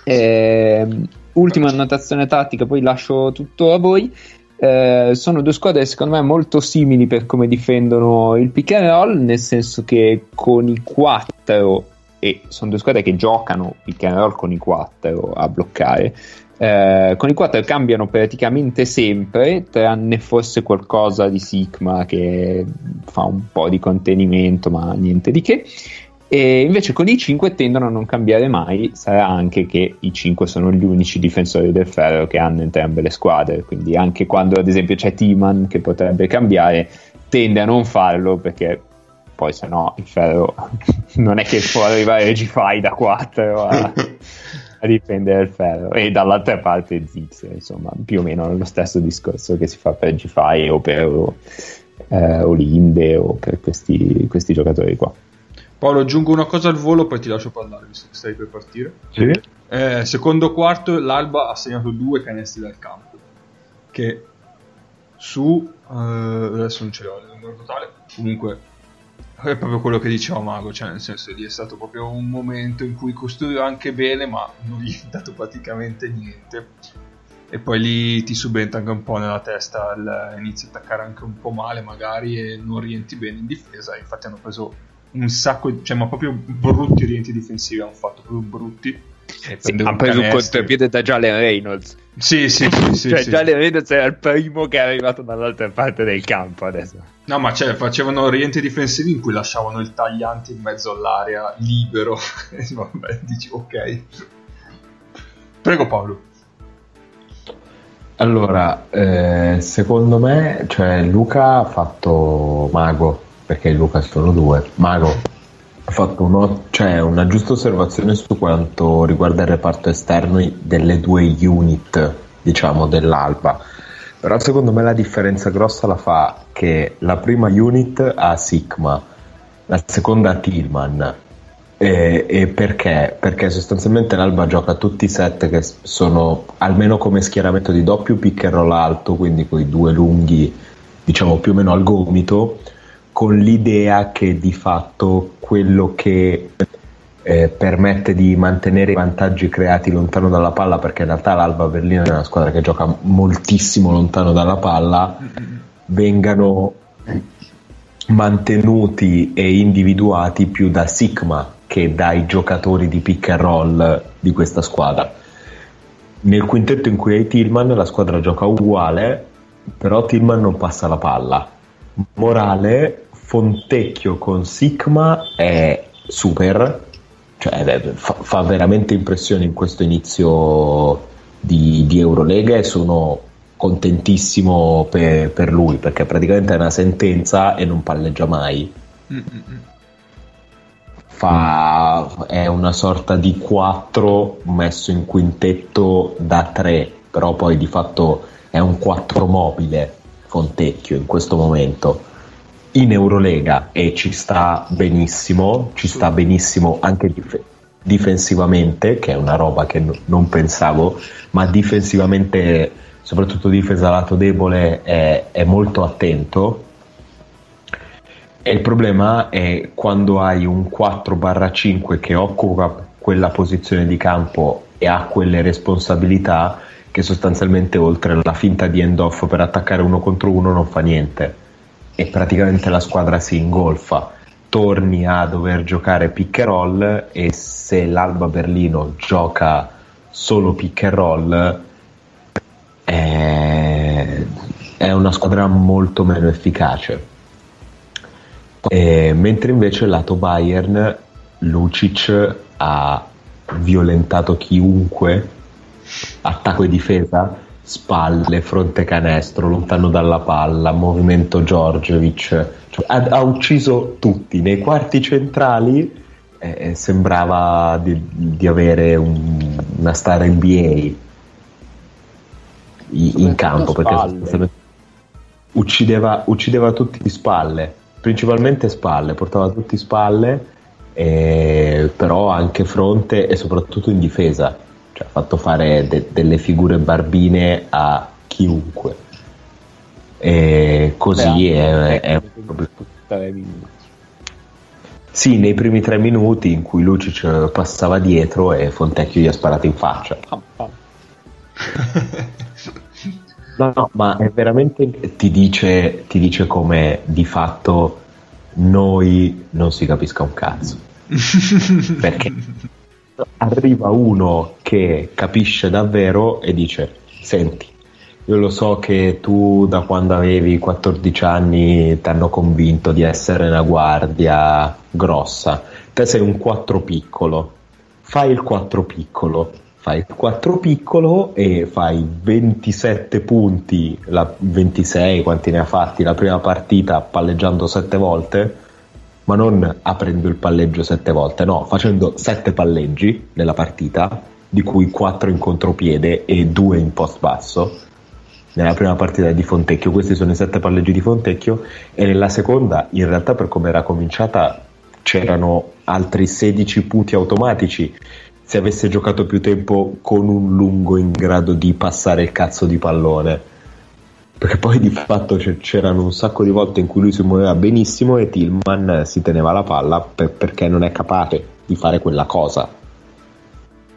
[SPEAKER 2] Ehm, ultima annotazione tattica, poi lascio tutto a voi. Eh, sono due squadre secondo me molto simili per come difendono il pick and roll, nel senso che con i 4 e sono due squadre che giocano pick and roll con i 4 a bloccare. Eh, con i 4 cambiano praticamente sempre, tranne forse qualcosa di Sigma che fa un po' di contenimento, ma niente di che. E invece con i 5 tendono a non cambiare mai, sarà anche che i 5 sono gli unici difensori del ferro che hanno entrambe le squadre, quindi anche quando ad esempio c'è Timan che potrebbe cambiare, tende a non farlo perché poi se no il ferro non è che può arrivare G5 da 4 a, a difendere il ferro e dall'altra parte Zix, insomma più o meno lo stesso discorso che si fa per G5 o per eh, Olinde o per questi, questi giocatori qua.
[SPEAKER 1] Paolo, aggiungo una cosa al volo, poi ti lascio parlare, visto che stai per partire.
[SPEAKER 6] Sì?
[SPEAKER 1] Eh, secondo quarto, l'Alba ha segnato due canestri dal campo. Che su. eh, adesso non ce l'ho il numero totale. Comunque, è proprio quello che diceva Mago. Cioè, nel senso, lì è stato proprio un momento in cui costruiva anche bene, ma non gli è dato praticamente niente. E poi lì ti subentra anche un po' nella testa, il- inizi a attaccare anche un po' male, magari, e non rientri bene in difesa. Infatti, hanno preso un sacco, di- cioè, ma proprio brutti rientri difensivi hanno fatto, proprio brutti. E
[SPEAKER 2] Sì, ha preso un contropiede da Jalen Reynolds.
[SPEAKER 1] Sì, sì, sì, sì,
[SPEAKER 2] cioè,
[SPEAKER 1] sì.
[SPEAKER 2] Jalen Reynolds era il primo che è arrivato dall'altra parte del campo adesso.
[SPEAKER 1] No, ma cioè, facevano rientri difensivi in cui lasciavano il tagliante in mezzo all'area libero. E Vabbè, dici ok. Prego Paolo.
[SPEAKER 6] Allora, eh, secondo me, cioè Luca ha fatto mago, perché Luca sono due, mago ha fatto uno- cioè, una giusta osservazione su quanto riguarda il reparto esterno delle due unit, diciamo, dell'Alba. Però secondo me la differenza grossa la fa che la prima unit ha Sigma, la seconda ha Tillman. E, e perché? Perché sostanzialmente l'Alba gioca tutti i set che sono almeno come schieramento di doppio pick and roll alto, quindi con i due lunghi, diciamo più o meno al gomito, con l'idea che di fatto quello che eh, permette di mantenere i vantaggi creati lontano dalla palla, perché in realtà l'Alba Berlino è una squadra che gioca moltissimo lontano dalla palla, vengano mantenuti e individuati più da Sigma che dai giocatori di pick and roll di questa squadra. Nel quintetto in cui hai Tillman la squadra gioca uguale, però Tillman non passa la palla. Morale, Fontecchio con Sigma è super, cioè fa, fa veramente impressione in questo inizio di, di Eurolega e sono contentissimo per, per lui perché praticamente è una sentenza e non palleggia mai. Fa, è una sorta di 4 messo in quintetto da 3, però poi di fatto è un 4 mobile Fontecchio in questo momento in Eurolega e ci sta benissimo, ci sta benissimo anche dif- difensivamente, che è una roba che n- non pensavo, ma difensivamente, soprattutto difesa lato debole, è, è molto attento. E il problema è quando hai un 4-5 che occupa quella posizione di campo e ha quelle responsabilità che sostanzialmente oltre la finta di end off per attaccare uno contro uno non fa niente e praticamente la squadra si ingolfa torni a dover giocare pick and roll e se l'Alba Berlino gioca solo pick and roll è, è una squadra molto meno efficace. E mentre invece lato Bayern Lucic ha violentato chiunque attacco e difesa spalle, fronte canestro, lontano dalla palla, movimento Giorgiovic, cioè, ha, ha ucciso tutti. Nei quarti centrali eh, sembrava di, di avere un- una star NBA in campo perché uccideva, uccideva tutti di spalle, principalmente spalle, portava tutti spalle, eh, però anche fronte e soprattutto in difesa, cioè ha fatto fare de- delle figure barbine a chiunque. E così è, è proprio-
[SPEAKER 2] Tre minuti.
[SPEAKER 6] Sì, nei primi tre minuti in cui Lucic passava dietro e Fontecchio gli ha sparato in faccia.
[SPEAKER 2] Pam, pam.
[SPEAKER 6] No, no, ma è veramente ti dice, ti dice come di fatto noi non si capisca un cazzo. Perché arriva uno che capisce davvero e dice: Senti, io lo so che tu da quando avevi 14 anni ti hanno convinto di essere una guardia grossa. Te sei un 4 piccolo. Fai il 4 piccolo. Fai il 4 piccolo e fai 27 punti, la 26 quanti ne ha fatti la prima partita palleggiando 7 volte, ma non aprendo il palleggio 7 volte, no, facendo 7 palleggi nella partita, di cui 4 in contropiede e 2 in post basso nella prima partita di Fontecchio. Questi sono i sette palleggi di Fontecchio e nella seconda, in realtà per come era cominciata, c'erano altri 16 punti automatici. Se avesse giocato più tempo con un lungo in grado di passare il cazzo di pallone. Perché poi di fatto c'erano un sacco di volte in cui lui si muoveva benissimo e Tillman si teneva la palla per- perché non è capace di fare quella cosa.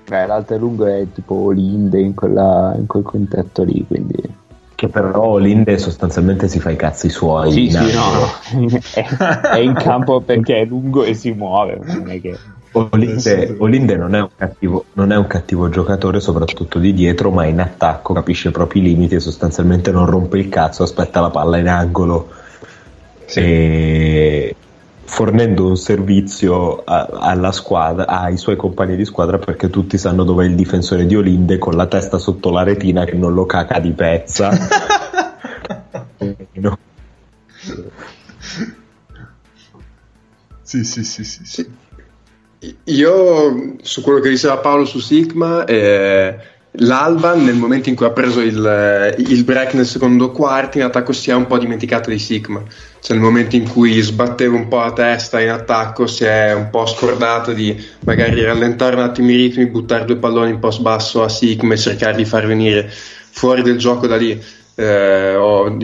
[SPEAKER 2] Beh, l'altro lungo è tipo Linde in, quella, in quel quintetto lì, quindi...
[SPEAKER 6] Che però Linde sostanzialmente si fa i cazzi suoi.
[SPEAKER 2] Sì, sì, no, è, è in campo perché è lungo e si muove, non è che...
[SPEAKER 6] Olinde, Olinde non, è un cattivo, non è un cattivo giocatore, soprattutto di dietro, ma in attacco capisce i propri limiti e sostanzialmente non rompe il cazzo, aspetta la palla in angolo e fornendo un servizio a- alla squadra, ai suoi compagni di squadra perché tutti sanno dove è il difensore di Olinde con la testa sotto la retina che non lo caca di pezza. No.
[SPEAKER 1] Sì, sì, sì, sì. sì.
[SPEAKER 3] Io su quello che diceva Paolo su Sigma, eh, l'Alban nel momento in cui ha preso il, il break nel secondo quarto in attacco si è un po' dimenticato di Sigma, cioè nel momento in cui sbatteva un po' la testa in attacco si è un po' scordato di magari rallentare un attimo i ritmi, buttare due palloni in post basso a Sigma e cercare di far venire fuori del gioco da lì. Eh,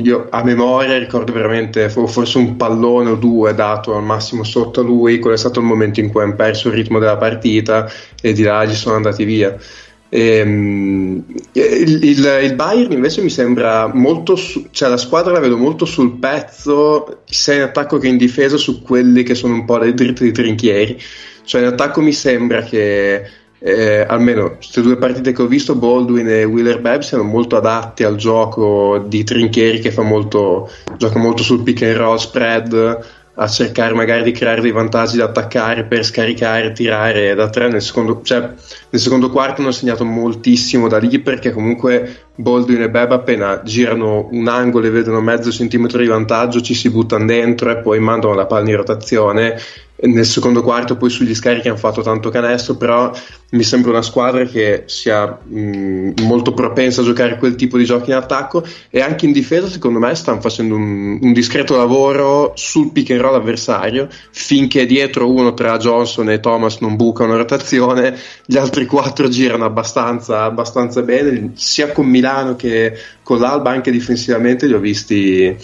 [SPEAKER 3] io a memoria ricordo veramente fo- forse un pallone o due dato al massimo sotto a lui, quello è stato il momento in cui hanno perso il ritmo della partita e di là gli sono andati via. Ehm, il, il- il Bayern invece mi sembra molto, su- cioè la squadra la vedo molto sul pezzo, sia in attacco che in difesa, su quelli che sono un po' le dritte di trinchieri. Cioè in attacco mi sembra che eh, almeno queste due partite che ho visto, Baldwin e Wheeler Bebb siano molto adatti al gioco di Trinchieri che molto, gioca molto sul pick and roll spread, a cercare magari di creare dei vantaggi da attaccare per scaricare, tirare da tre. Nel secondo, cioè, nel secondo quarto hanno segnato moltissimo da lì perché comunque Baldwin e Bebb appena girano un angolo e vedono mezzo centimetro di vantaggio ci si buttano dentro e poi mandano la palla in rotazione nel secondo quarto poi sugli scarichi hanno fatto tanto canestro però mi sembra una squadra che sia mh, molto propensa a giocare quel tipo di giochi in attacco e anche in difesa secondo me stanno facendo un, un discreto lavoro sul pick and roll avversario finché dietro uno tra Johnson e Thomas non bucano rotazione gli altri quattro girano abbastanza, abbastanza bene sia con Milano che con l'Alba anche difensivamente li ho visti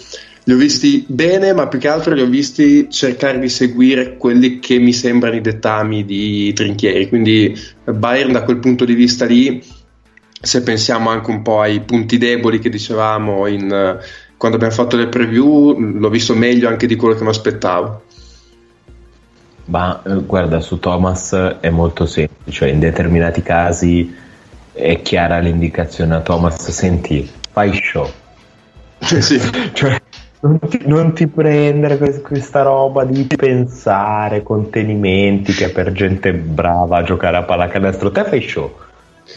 [SPEAKER 3] li ho visti bene, ma più che altro li ho visti cercare di seguire quelli che mi sembrano i dettami di Trinchieri. Quindi Bayern da quel punto di vista lì, se pensiamo anche un po' ai punti deboli che dicevamo in, quando abbiamo fatto le preview, l'ho visto meglio anche di quello che mi aspettavo.
[SPEAKER 6] Ma eh, guarda, su Thomas è molto semplice, cioè in determinati casi è chiara l'indicazione a Thomas, senti, fai show.
[SPEAKER 3] sì.
[SPEAKER 6] Cioè, non ti, non ti prendere que- questa roba di pensare contenimenti che per gente brava a giocare a pallacanestro. Te fai show.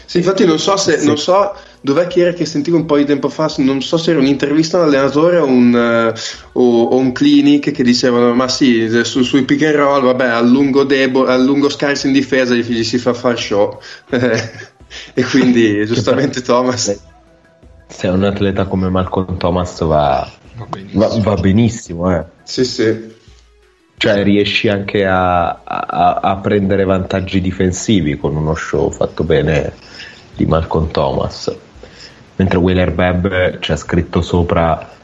[SPEAKER 3] Sì, infatti non so se non so dov'è che era che sentivo un po' di tempo fa, non so se era un'intervista a un allenatore o un, eh, o, o un clinic che dicevano ma sì, su- sui pick and roll, vabbè, a lungo, debole, a lungo scarso in difesa gli, gli si fa far show. e quindi giustamente Thomas
[SPEAKER 6] Se un atleta come Malcolm Thomas va,
[SPEAKER 1] Va benissimo.
[SPEAKER 6] va, va benissimo, eh.
[SPEAKER 3] Sì, sì.
[SPEAKER 6] Cioè riesci anche a, a- a prendere vantaggi difensivi con uno show fatto bene di Malcolm Thomas. Mentre Wheeler Bebb c'è scritto sopra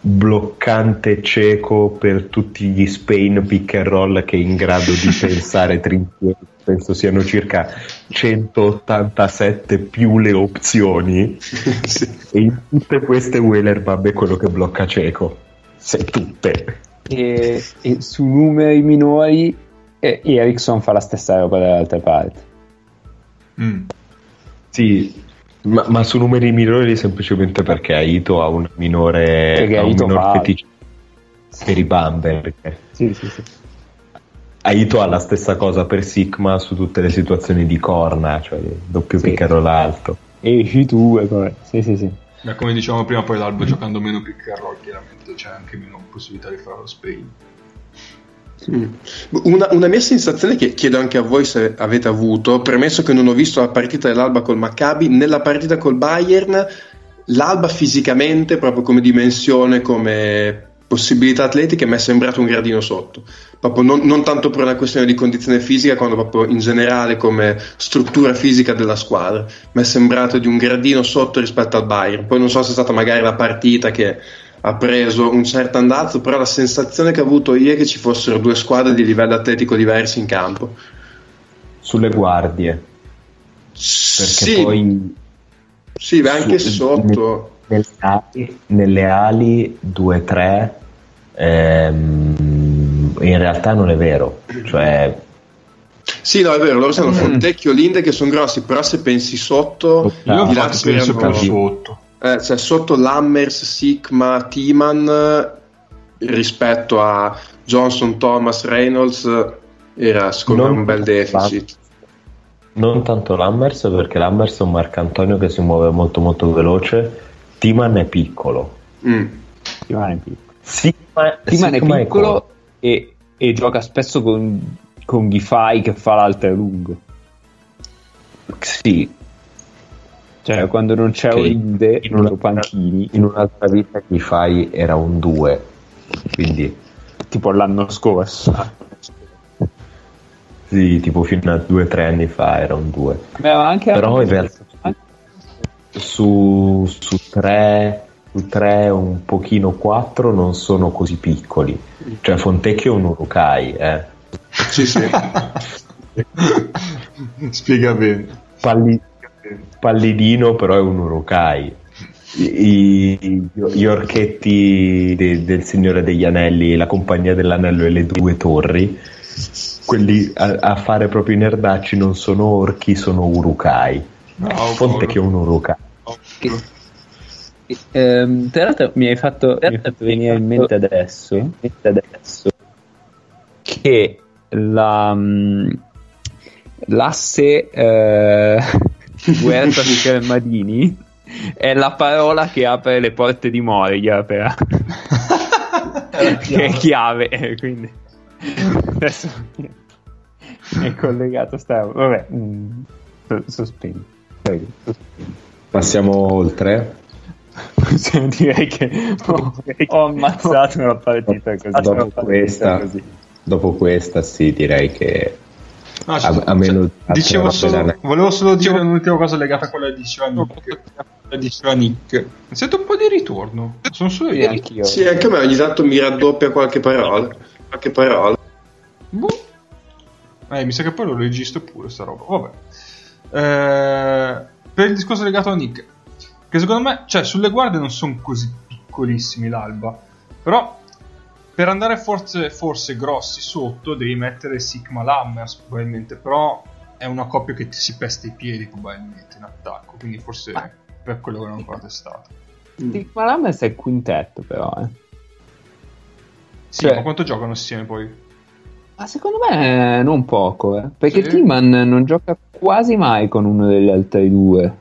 [SPEAKER 6] bloccante cieco per tutti gli Spain pick and roll che è in grado di pensare trinchieri. Penso siano circa 187 più le opzioni.
[SPEAKER 3] Sì.
[SPEAKER 6] E in tutte queste Wheeler Bebb è quello che blocca cieco. Se tutte.
[SPEAKER 2] E, e su numeri minori eh, Ericsson fa la stessa roba dall'altra parte.
[SPEAKER 1] Mm.
[SPEAKER 6] Sì, ma, ma su numeri minori semplicemente perché Aito ha un minore,
[SPEAKER 2] Perché
[SPEAKER 6] ha un
[SPEAKER 2] Aito
[SPEAKER 6] minor
[SPEAKER 2] fa-
[SPEAKER 6] feticcio per i bumper.
[SPEAKER 2] Sì, sì, sì.
[SPEAKER 6] Aito ha la stessa cosa per Sigma su tutte le situazioni di corna, cioè doppio
[SPEAKER 2] Sì.
[SPEAKER 6] roll alto.
[SPEAKER 2] Esci tu e poi. Sì, sì, sì.
[SPEAKER 1] Beh, come dicevamo prima, poi l'albo giocando meno roll, chiaramente c'è anche meno possibilità di fare lo Spain.
[SPEAKER 3] Una, una mia sensazione che chiedo anche a voi se avete avuto, premesso che non ho visto la partita dell'Alba col Maccabi, nella partita col Bayern, l'Alba fisicamente, proprio come dimensione, come possibilità atletiche, mi è sembrato un gradino sotto. Proprio non, non tanto per una questione di condizione fisica, quanto proprio in generale come struttura fisica della squadra. Mi è sembrato di un gradino sotto rispetto al Bayern. Poi non so se è stata magari la partita che ha preso un certo andazzo, però la sensazione che ho avuto io è che ci fossero due squadre di livello atletico diversi in campo.
[SPEAKER 6] Sulle guardie, perché
[SPEAKER 3] Sì,
[SPEAKER 6] poi
[SPEAKER 3] sì, anche
[SPEAKER 6] su-
[SPEAKER 3] sotto.
[SPEAKER 6] nelle ali, nelle ali 2-3 ehm, in realtà non è vero, cioè
[SPEAKER 3] Sì, no, è vero, loro
[SPEAKER 6] Mm.
[SPEAKER 3] sono Fontecchio e Linde che sono grossi, però se pensi sotto,
[SPEAKER 1] Io
[SPEAKER 3] di là
[SPEAKER 1] infatti penso più sotto.
[SPEAKER 3] eh, cioè sotto Lammers, Sigma, Timan rispetto a Johnson, Thomas, Reynolds era secondo me
[SPEAKER 6] Non-
[SPEAKER 3] un bel deficit.
[SPEAKER 6] non tanto Lammers perché Lammers è un Marcantonio che si muove molto molto veloce, Timan è piccolo.
[SPEAKER 3] Mm.
[SPEAKER 2] Rimane piccolo.
[SPEAKER 6] Sigma,
[SPEAKER 2] Rimane
[SPEAKER 6] Sigma è
[SPEAKER 2] piccolo e, e gioca spesso con, con Ghifai che fa l'alto e lungo.
[SPEAKER 6] Sì,
[SPEAKER 2] Cioè, quando non c'è
[SPEAKER 6] Ok.
[SPEAKER 2] Olinde
[SPEAKER 6] In una-
[SPEAKER 2] o Panchini,
[SPEAKER 6] in un'altra vita chi fai era un 2, quindi
[SPEAKER 2] tipo l'anno scorso.
[SPEAKER 6] sì, tipo fino a 2-3 anni fa era un 2.
[SPEAKER 2] Beh, ma anche
[SPEAKER 6] Però in realtà su, su 3 su 3 un pochino 4 non sono così piccoli. Cioè Fontecchio è un Urukai, eh.
[SPEAKER 3] Sì, sì.
[SPEAKER 1] Spiega bene.
[SPEAKER 6] Palli- pallidino però è un Urukai. I, i- gli orchetti de- del Signore degli Anelli, la Compagnia dell'Anello e le due torri, quelli a, a fare proprio i nerdacci non sono orchi, sono Urukai.
[SPEAKER 1] Bravo,
[SPEAKER 6] Fonte che è un Urukai.
[SPEAKER 2] Ehm, tra l'altro mi hai fatto, mi fatto venire in mente adesso, adesso che la, mm, l'asse eh, Huerta di Madini è la parola che apre le porte di Moria per che è chiave eh, quindi adesso è collegato sta vabbè mm, so- sospendi Prego, sospendi.
[SPEAKER 6] Passiamo oltre.
[SPEAKER 2] Direi che ho, ho ammazzato la partita così.
[SPEAKER 6] Dopo
[SPEAKER 2] Una partita
[SPEAKER 6] questa,
[SPEAKER 2] così.
[SPEAKER 6] dopo questa, sì, direi che
[SPEAKER 1] No,
[SPEAKER 6] A-
[SPEAKER 1] cioè,
[SPEAKER 6] a meno-
[SPEAKER 1] cioè, dicevo solo, volevo solo dire un'ultima cosa legata a quella che diceva Nick. Quella diceva Nick. Sento un po' di ritorno. Sono solo io.
[SPEAKER 2] anch'io.
[SPEAKER 3] Sì, anche a me ogni tanto mi raddoppia qualche parola. Qualche parola.
[SPEAKER 1] Boh. Eh, mi sa che poi lo registro pure sta roba. Vabbè. Eh, per il discorso legato a Nick, che secondo me, cioè, sulle guardie non sono così piccolissimi l'alba. Però, per andare forse, forse grossi sotto, devi mettere Sigma Lammers, probabilmente. Però è una coppia che ti si pesta i piedi, probabilmente, in attacco. Quindi forse per quello che non ho ancora testato.
[SPEAKER 2] Sì, Ma Lammers è il quintetto però, eh.
[SPEAKER 1] Sì,
[SPEAKER 2] Cioè-
[SPEAKER 1] ma quanto giocano assieme poi?
[SPEAKER 2] Ma secondo me non poco, eh. perché
[SPEAKER 1] Sì?
[SPEAKER 2] Timan non gioca quasi mai con uno degli altri due.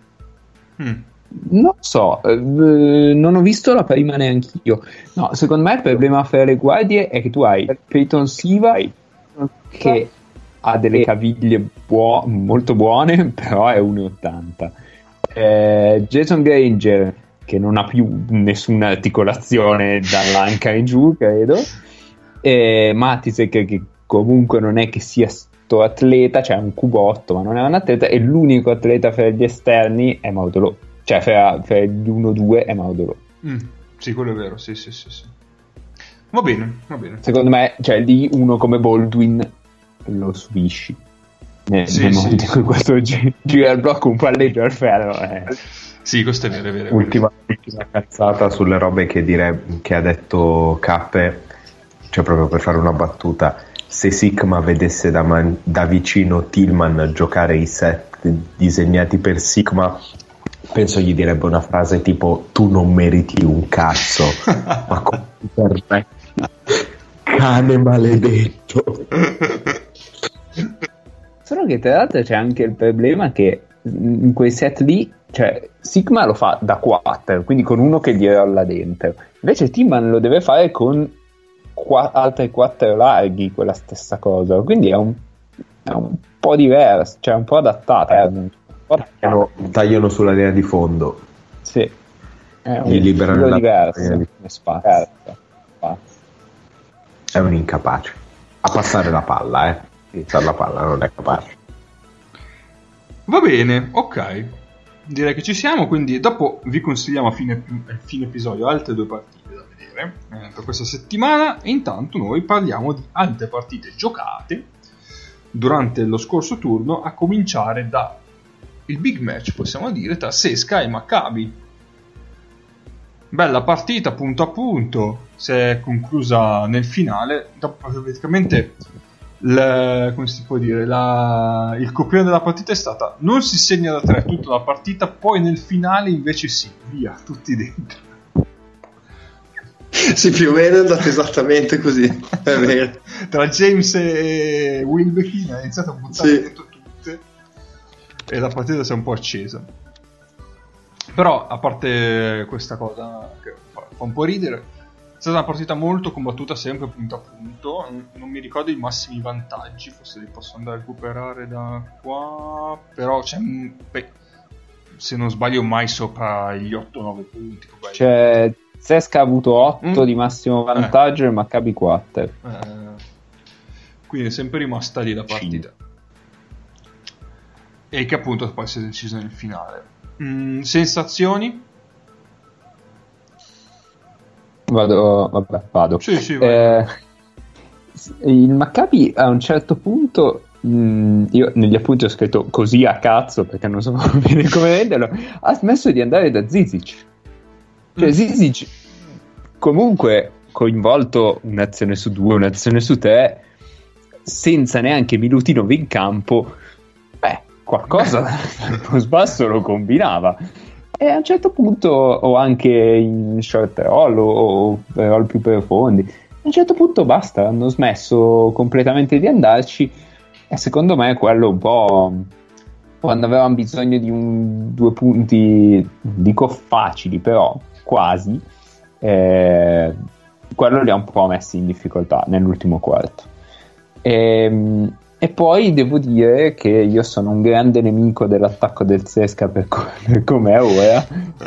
[SPEAKER 1] Mm.
[SPEAKER 2] Non so, eh, non ho visto la prima neanch'io. No, secondo me il problema fra le guardie è che tu hai Peyton Siva che ha delle caviglie buo- molto buone, però è 1,80. Eh, Jason Granger che non ha più nessuna articolazione dall'anca in giù, credo. E Matisek che comunque non è che sia sto atleta, cioè un cubotto, ma non è un atleta, e l'unico atleta fra gli esterni è Maudolò. Cioè fra, fra gli 1-2 è Maudolò.
[SPEAKER 1] Mm. Sì, quello è vero, sì, sì, sì, sì. Va bene, va bene.
[SPEAKER 2] Secondo me, cioè lì uno come Baldwin lo subisci. Nel,
[SPEAKER 1] Sì,
[SPEAKER 2] nel
[SPEAKER 1] sì,
[SPEAKER 2] momento in
[SPEAKER 1] sì.
[SPEAKER 2] cui questo gi- gira il blocco un palleggio al ferro. eh.
[SPEAKER 1] Sì, questo è vero, è vero. è vero.
[SPEAKER 6] Ultima, ultima cazzata sulle robe che, dire, che ha detto Cappe, cioè proprio per fare una battuta. Se Sigma vedesse da, man- da vicino Tillman giocare i set disegnati per Sigma, penso gli direbbe una frase tipo: Tu non meriti un cazzo, ma come ti permetti? Cane maledetto.
[SPEAKER 2] Solo che tra l'altro c'è anche il problema che in quei set lì, cioè Sigma lo fa da 4, quindi con uno che gli rolla dentro. Invece Timman lo deve fare con qua- altri 4 larghi, quella stessa cosa. Quindi è un, è un po' diverso, cioè un po' adattata. Po'
[SPEAKER 6] Tagliano, tagliano sulla linea di fondo.
[SPEAKER 2] Sì. È un
[SPEAKER 6] Gli liberano
[SPEAKER 2] diverso come spazio. Spazio.
[SPEAKER 6] È un incapace. A passare la palla, eh. Passare la palla non è capace.
[SPEAKER 1] Va bene, ok. Direi che ci siamo, quindi dopo vi consigliamo a fine, a fine episodio altre due partite da vedere eh, per questa settimana. E intanto noi parliamo di altre partite giocate durante lo scorso turno, a cominciare da il big match, possiamo dire, tra Sesca e Maccabi. Bella partita, punto a punto, si è conclusa nel finale. Dopo, praticamente il, come si può dire, la- il copione della partita è stata non si segna da tre tutta la partita, poi nel finale invece sì, via, tutti dentro.
[SPEAKER 3] Sì, più o meno è andato esattamente così. È vero.
[SPEAKER 1] Tra James e Wilbekin ha iniziato a buttare
[SPEAKER 3] Sì.
[SPEAKER 1] dentro e la partita si è un po' accesa. Però, a parte questa cosa che fa, fa un po' ridere, è stata una partita molto combattuta sempre punto a punto. Non- mi ricordo i massimi vantaggi, forse li posso andare a recuperare da qua. Però c'è un- beh, se non sbaglio mai sopra gli 8-9 punti.
[SPEAKER 2] Cioè, Sesca ha avuto 8
[SPEAKER 1] Mm.
[SPEAKER 2] di massimo vantaggio e Maccabi 4.
[SPEAKER 1] Eh, quindi è sempre rimasta lì la partita. E che appunto poi si è decisa nel finale. Mm, sensazioni?
[SPEAKER 2] Vado, vabbè, vado.
[SPEAKER 1] Sì, sì.
[SPEAKER 2] Eh, il Maccabi a un certo punto, mh, io negli appunti ho scritto così a cazzo perché non so bene come renderlo, ha smesso di andare da Zizic. Cioè
[SPEAKER 1] Mm.
[SPEAKER 2] Zizic comunque coinvolto un'azione su due, un'azione su tre, senza neanche Milutinov in campo, qualcosa dal post basso lo combinava. E a un certo punto, o anche in short roll o, o roll più profondi, a un certo punto basta, hanno smesso completamente di andarci. E secondo me quello un po' quando avevamo bisogno di un, due punti, dico facili, però quasi, eh, quello li ha un po' messi in difficoltà nell'ultimo quarto. E, e poi devo dire che io sono un grande nemico dell'attacco del Sesca per, co- per com'è ora,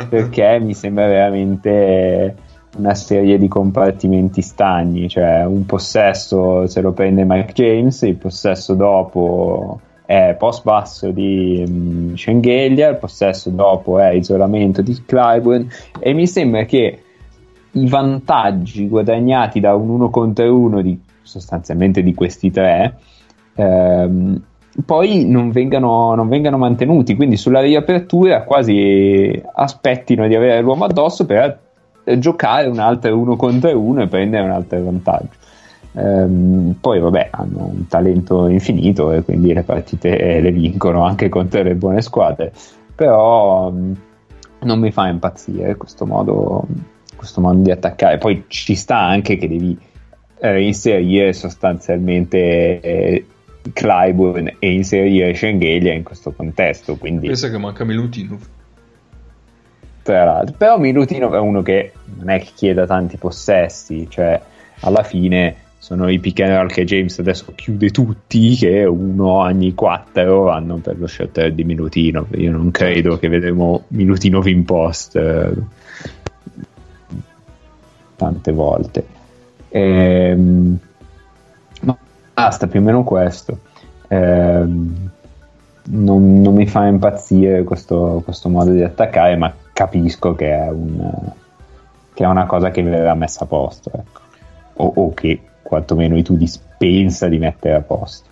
[SPEAKER 2] perché mi sembra veramente una serie di compartimenti stagni, cioè un possesso se lo prende Mike James, il possesso dopo è post basso di um, Schengelia, il possesso dopo è isolamento di Clyburn e mi sembra che i vantaggi guadagnati da un uno contro uno di sostanzialmente di questi tre ehm, poi non vengano, non vengano mantenuti quindi sulla riapertura quasi aspettino di avere l'uomo addosso per eh, giocare un altro uno contro uno e prendere un altro vantaggio. Ehm, poi vabbè hanno un talento infinito e quindi le partite le vincono anche contro le buone squadre però mh, non mi fa impazzire questo modo, questo modo di attaccare. Poi ci sta anche che devi eh, inserire sostanzialmente eh, Clyburn e inserire Schengelia in questo contesto. Quindi,
[SPEAKER 1] Pensa che manca Milutinov.
[SPEAKER 2] tra l'altro. Però Milutino è uno che non è che chieda tanti possessi, cioè alla fine sono i pick and roll che James adesso chiude tutti, che uno ogni quattro vanno per lo shooter di Milutino. Io non credo che vedremo Milutinov in post eh, tante volte. Ehm, basta, più o meno questo. Ehm, non, non mi fa impazzire questo, questo modo di attaccare, ma capisco che è, un, che è una cosa che verrà messa a posto, ecco. o, o che quantomeno i Tudis pensa di mettere a posto.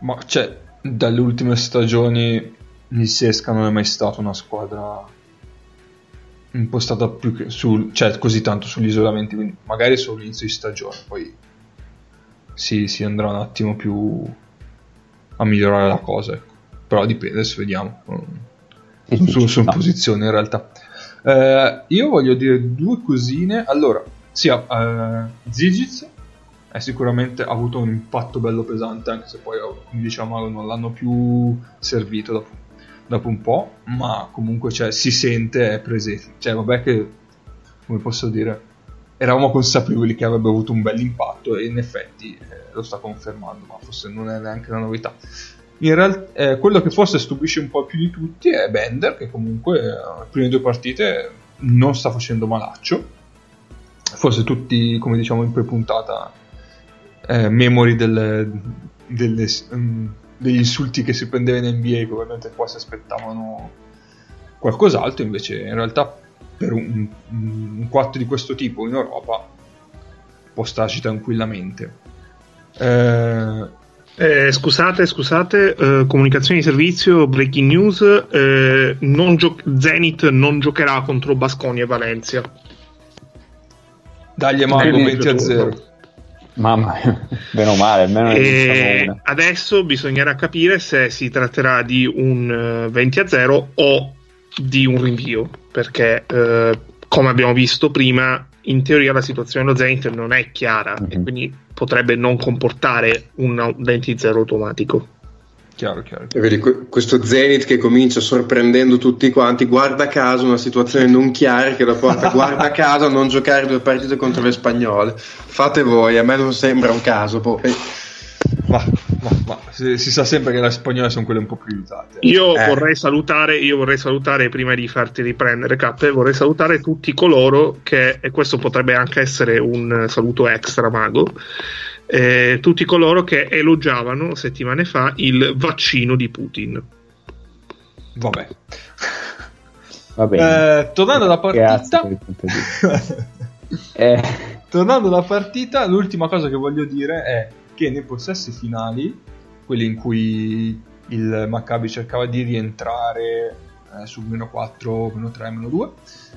[SPEAKER 1] Ma cioè, dalle ultime stagioni il Sesca non è mai stata una squadra impostata più che sul, cioè così tanto sugli isolamenti, quindi magari solo l'inizio di stagione, poi si, si andrà un attimo più a migliorare la cosa, ecco. però dipende, adesso vediamo.
[SPEAKER 2] Sì,
[SPEAKER 1] Sono
[SPEAKER 2] sì,
[SPEAKER 1] solo su
[SPEAKER 2] no.
[SPEAKER 1] posizione in realtà. Eh, io voglio dire due cosine. Allora, sia eh, Zigic è sicuramente ha avuto un impatto bello pesante, anche se poi, come diciamo, non l'hanno più servito dopo, dopo un po', ma comunque cioè, si sente, è presente. Cioè, vabbè che, come posso dire, eravamo consapevoli che avrebbe avuto un bel impatto e in effetti eh, lo sta confermando, ma forse non è neanche una novità. In realtà, quello che forse stupisce un po' più di tutti è Bender, che comunque eh, le prime due partite non sta facendo malaccio. Forse tutti, come diciamo in pre-puntata, eh, memori del- delle- mm, degli insulti che si prendeva in NBA, probabilmente qua si aspettavano qualcos'altro, invece in realtà per un, un 4 di questo tipo in Europa può starci tranquillamente. Eh,
[SPEAKER 4] Eh, scusate, scusate, eh, comunicazione di servizio, breaking news, eh, non gio- Zenit non giocherà contro Basconia e Valencia.
[SPEAKER 1] dagli Marco
[SPEAKER 4] Quindi-
[SPEAKER 1] 20 a 0.
[SPEAKER 2] Mamma mia, meno male, almeno
[SPEAKER 4] E
[SPEAKER 2] una.
[SPEAKER 4] adesso bisognerà capire se si tratterà di un eh, 20 a 0 o di un rinvio, perché eh, come abbiamo visto prima, in teoria la situazione dello Zenit non è chiara e
[SPEAKER 2] Mhm.
[SPEAKER 4] quindi potrebbe non comportare un 20 a 0 automatico.
[SPEAKER 1] Chiaro, chiaro.
[SPEAKER 3] E vedi que- questo Zenit che comincia sorprendendo tutti quanti, guarda caso una situazione non chiara che la porta, guarda caso a non giocare due partite contro le spagnole. Fate voi, a me non sembra un caso. Poi.
[SPEAKER 1] Ma, ma- ma si, si sa sempre che le spagnole sono quelle un po' più aiutate.
[SPEAKER 4] Io
[SPEAKER 3] Eh.
[SPEAKER 4] vorrei salutare, io vorrei salutare prima di farti riprendere K, vorrei salutare tutti coloro che, e questo potrebbe anche essere un saluto extra mago, eh, tutti coloro che elogiavano settimane fa il vaccino di Putin.
[SPEAKER 1] Vabbè.
[SPEAKER 2] Va bene.
[SPEAKER 1] Eh, tornando alla partita.
[SPEAKER 2] Eh,
[SPEAKER 1] tornando alla partita, l'ultima cosa che voglio dire è che nei possessi finali, quelli in cui il Maccabi cercava di rientrare eh, sul meno 4, meno 3, meno 2,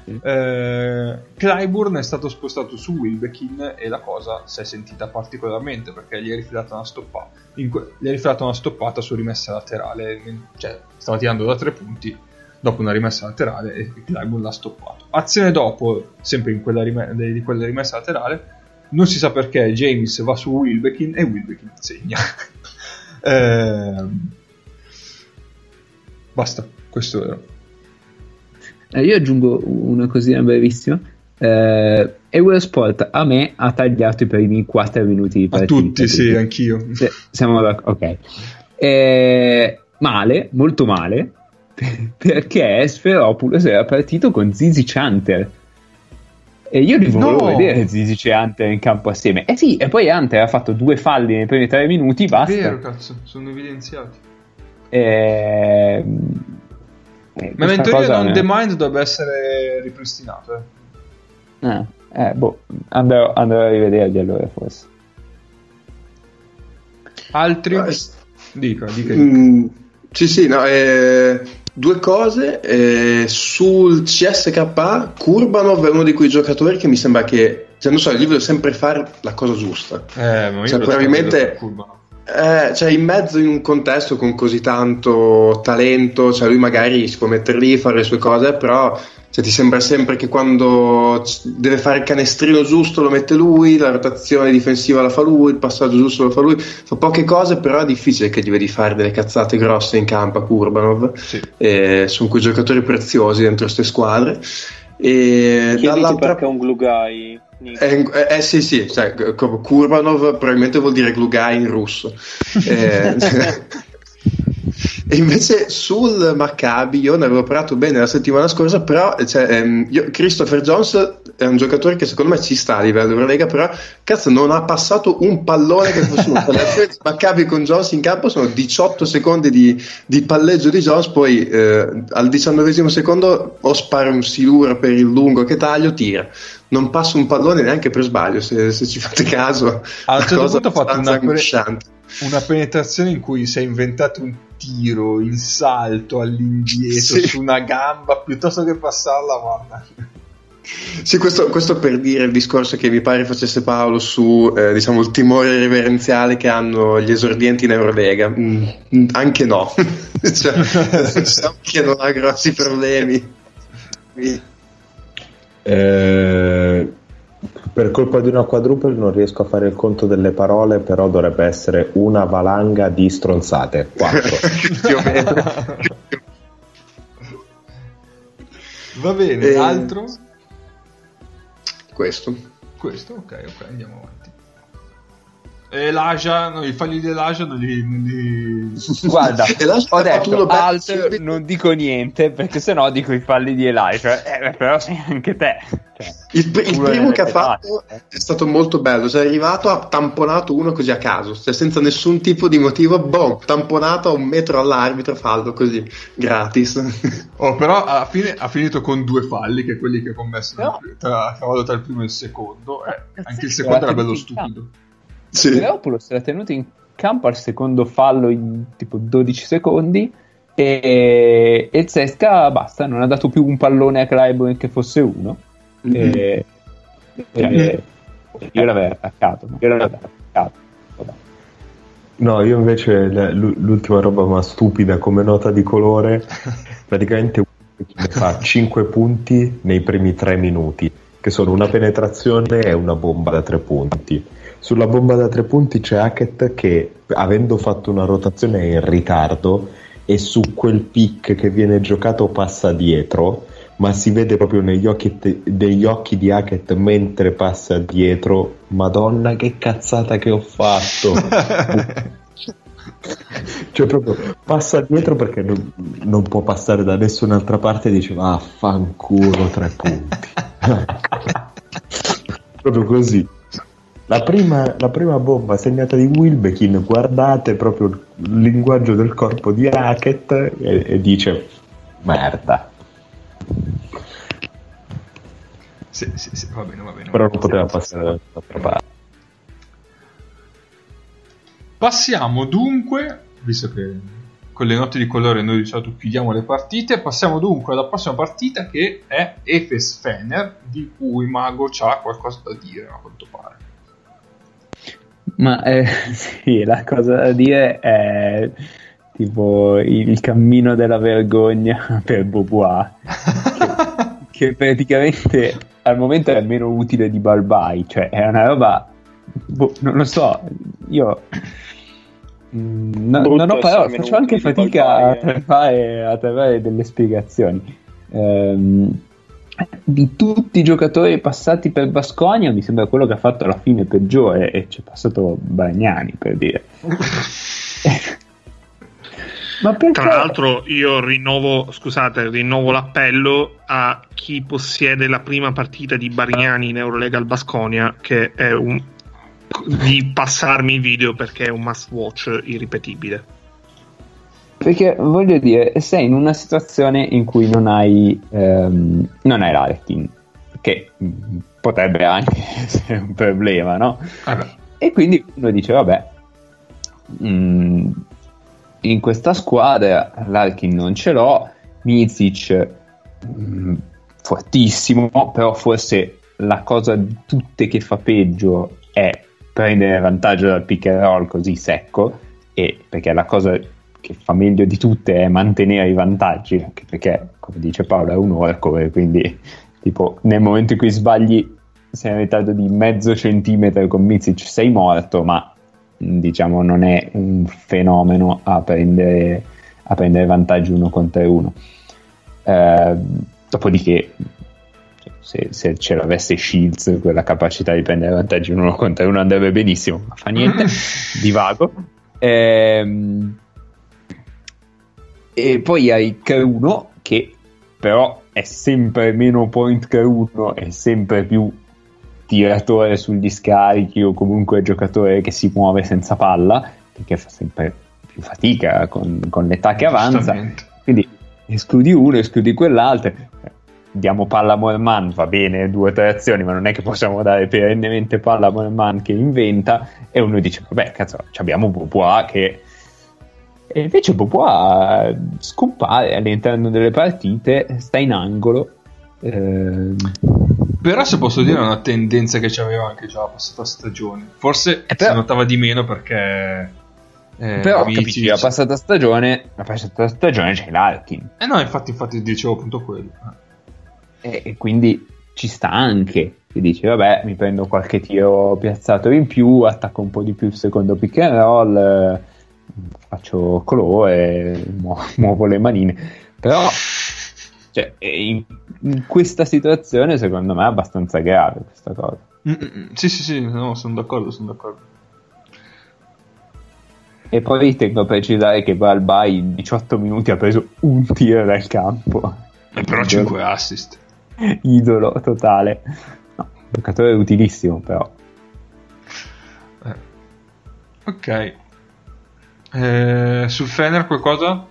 [SPEAKER 2] Sì.
[SPEAKER 1] eh, Clyburn è stato spostato su Wilbekin e la cosa si è sentita particolarmente perché gli è rifilata una stoppata. In que- gli è rifilata una stoppata su rimessa laterale, cioè stava tirando da tre punti dopo una rimessa laterale e Clyburn l'ha stoppato. Azione dopo, sempre in quella rime- di quella rimessa laterale, non si sa perché James va su Wilbekin e Wilbekin segna. Ehm, basta, questo era.
[SPEAKER 2] Eh, io aggiungo una cosina brevissima. Eh, Eurosport a me ha tagliato i primi 4 minuti di
[SPEAKER 1] A
[SPEAKER 2] partita.
[SPEAKER 1] tutti, sì, anch'io.
[SPEAKER 2] Se- siamo d'accordo, ok. Eh, male, molto male, perché Sferopoulos era partito con Zizi Hunter. E io li volevo
[SPEAKER 1] No!
[SPEAKER 2] vedere Zizi e Hunter in campo assieme. Eh sì, e poi Hunter ha fatto due falli nei primi tre minuti, basta.
[SPEAKER 1] Vero, cazzo, sono evidenziati.
[SPEAKER 2] Ehm, eh,
[SPEAKER 1] Ma in teoria non
[SPEAKER 2] ne-
[SPEAKER 1] The Mind dovrebbe essere ripristinato. eh.
[SPEAKER 2] Eh, eh, boh, andrò, andrò a rivederli allora forse.
[SPEAKER 1] Altri?
[SPEAKER 3] Ah, s-
[SPEAKER 1] Dica, dica.
[SPEAKER 3] Mm, sì, sì, no, eh, due cose. eh, sul CSK, Kurbanov è uno di quei giocatori che mi sembra che, cioè, non so, gli vedo sempre fare la cosa giusta.
[SPEAKER 1] Eh, ma io
[SPEAKER 3] Cioè, probabilmente-
[SPEAKER 1] Kurbanov.
[SPEAKER 3] Eh, cioè in mezzo in un contesto con così tanto talento, cioè lui magari si può mettere lì, fare le sue cose, però cioè, ti sembra sempre che quando deve fare il canestrino giusto lo mette lui, la rotazione difensiva la fa lui, il passaggio giusto lo fa lui, fa poche cose, però è difficile che gli vedi fare delle cazzate grosse in campo a Kurbanov.
[SPEAKER 1] Sì.
[SPEAKER 3] Eh, sono quei giocatori preziosi dentro queste squadre. E
[SPEAKER 5] Chiediti
[SPEAKER 3] dall'altra
[SPEAKER 5] perché un glue guy. Nico.
[SPEAKER 3] Eh, eh, sì, sì, cioè, Kurbanov probabilmente vuol dire Glugai in russo. Eh, e invece sul Maccabi io ne avevo parlato bene la settimana scorsa, però cioè, ehm, io- Christopher Jones è un giocatore che secondo me ci sta a livello Eurolega, però cazzo non ha passato un pallone che fosse di Maccabi con Jones in campo sono 18 secondi di, di palleggio di Jones, poi eh, al diciannovesimo secondo o spara un silura per il lungo che taglio, tira. Non passa un pallone neanche per sbaglio, se, se ci fate caso.
[SPEAKER 1] A un certo
[SPEAKER 3] Una
[SPEAKER 1] punto ha fatto una, una penetrazione in cui si è inventato un tiro in salto all'indietro
[SPEAKER 3] Sì.
[SPEAKER 1] su una gamba piuttosto che passarla, guarda.
[SPEAKER 3] Sì, questo, questo per dire il discorso che mi pare facesse Paolo su eh, diciamo, il timore reverenziale che hanno gli esordienti in Eurolega. Mm, mm, anche no, cioè, diciamo che non ha grossi problemi.
[SPEAKER 6] Eh, per colpa di una quadruple non riesco a fare il conto delle parole, però dovrebbe essere una valanga di stronzate. Quattro.
[SPEAKER 3] più o meno.
[SPEAKER 1] Va bene,
[SPEAKER 3] Eh,
[SPEAKER 1] altro?
[SPEAKER 3] Questo.
[SPEAKER 1] Questo, ok, ok, andiamo avanti. E l'Aja, no, i falli dell'Aja non li... Non li...
[SPEAKER 2] Guarda, ho detto
[SPEAKER 3] bello
[SPEAKER 2] alt,
[SPEAKER 3] subito.
[SPEAKER 2] non dico niente perché sennò dico i falli di Elijah. Eh, però sei anche te. Cioè,
[SPEAKER 3] Il, pr- il primo che ha fatto è stato molto bello, cioè è arrivato, ha tamponato uno così a caso, cioè senza nessun tipo di motivo, boom, tamponato a un metro all'arbitro, fallo così, gratis.
[SPEAKER 1] Oh, però alla fine ha finito con due falli, che quelli che ha commesso
[SPEAKER 2] No.
[SPEAKER 1] tra, a cavallo tra il primo e il secondo. Eh, anche il secondo era bello stupido.
[SPEAKER 3] Sì.
[SPEAKER 2] Leopoulos era tenuto in campo al secondo fallo in tipo 12 secondi e, e il Zesca basta, non ha dato più un pallone a Clyburn che fosse uno. E, cioè, io l'avrei attaccato, io l'avrei attaccato.
[SPEAKER 6] No, io invece l'ultima roba ma stupida come nota di colore, praticamente fa 5 punti nei primi 3 minuti, che sono una penetrazione e una bomba da 3 punti. Sulla bomba da 3 punti c'è Hackett che, avendo fatto una rotazione, in ritardo e su quel pick che viene giocato passa dietro, ma si vede proprio negli occhi, degli occhi di Hackett mentre passa dietro. Madonna, che cazzata che ho fatto! cioè proprio passa dietro perché non, non può passare da nessun'altra parte e dice ah fanculo tre punti proprio così la prima, la prima bomba segnata di Wilbekin guardate proprio il linguaggio del corpo di Hackett e, e dice merda
[SPEAKER 1] Sì, sì, sì, va bene, va bene.
[SPEAKER 6] però non poteva passare dall'altra parte
[SPEAKER 1] Passiamo dunque, visto che con le note di colore noi di solito chiudiamo le partite, passiamo dunque alla prossima partita che è Efes Fener, di cui Mago ha qualcosa da dire a quanto pare.
[SPEAKER 2] Ma eh, sì, la cosa da dire è tipo il cammino della vergogna per Bobois, che praticamente al momento è meno utile di Barbai, cioè è una roba, boh, non lo so, io mm, no- non ho parole, faccio anche fatica a
[SPEAKER 5] eh.
[SPEAKER 2] trovare, a trovare delle spiegazioni. Ehm, di tutti i giocatori passati per Basconia mi sembra quello che ha fatto la fine peggiore e c'è passato Bagnani per dire
[SPEAKER 4] Tra l'altro io rinnovo, scusate, rinnovo l'appello a chi possiede la prima partita di Barignani in Eurolega al Basconia, che è un di passarmi il video perché è un must watch irripetibile.
[SPEAKER 2] Perché voglio dire, sei in una situazione in cui non hai, ehm, non hai Larkin, che potrebbe anche essere un problema, no?
[SPEAKER 1] Vabbè,
[SPEAKER 2] E quindi uno dice, vabbè, mm, in questa squadra Larkin non ce l'ho, Mizic mm, fortissimo, però forse la cosa di tutte che fa peggio è prendere vantaggio dal pick and roll così secco, e perché la cosa che fa meglio di tutte è mantenere i vantaggi, anche perché, come dice Paolo, è un workover, quindi tipo nel momento in cui sbagli sei in ritardo di mezzo centimetro con Mizic sei morto, ma diciamo non è un fenomeno a prendere, a prendere vantaggi uno contro uno. Eh, dopodiché se, se ce l'avesse Shields quella capacità di prendere vantaggi uno contro uno andrebbe benissimo, ma fa niente, divago. Ehm, e poi hai K1 che però è sempre meno point che 1, è sempre più tiratore sugli scarichi o comunque giocatore che si muove senza palla, perché fa sempre più fatica con, con l'età che avanza. Quindi escludi uno, escludi quell'altro. Diamo palla a Morman, va bene, due o tre azioni, ma non è che possiamo dare perennemente palla a Morman che inventa. E uno dice, vabbè, cazzo, abbiamo Bobois che... E invece Bobois scompare all'interno delle partite, sta in angolo. ehm,
[SPEAKER 1] Però se posso dire è una tendenza che c'aveva anche già la passata stagione. Forse
[SPEAKER 2] Eh, però-
[SPEAKER 1] si notava di meno perché... eh,
[SPEAKER 2] Però
[SPEAKER 1] amici-
[SPEAKER 2] capisci, la passata stagione, la passata stagione c'è l'Arkin
[SPEAKER 1] Eh no, infatti, infatti dicevo appunto quello. Eh.
[SPEAKER 2] e, e quindi ci sta anche. Ti dici, vabbè, mi prendo qualche tiro piazzato in più, attacco un po' di più il secondo pick and roll, eh, faccio colore, mu- muovo le manine. Però cioè, in, in questa situazione secondo me è abbastanza grave questa cosa.
[SPEAKER 1] Mm, mm, mm. Sì, sì, sì, no, sono d'accordo, sono d'accordo.
[SPEAKER 2] E poi tengo a precisare che Balba in 18 minuti ha preso un tiro dal campo.
[SPEAKER 1] Eh, però 5 assist.
[SPEAKER 2] idolo totale. No, giocatore utilissimo, però.
[SPEAKER 1] Eh. Ok. Eh, sul Fener qualcosa?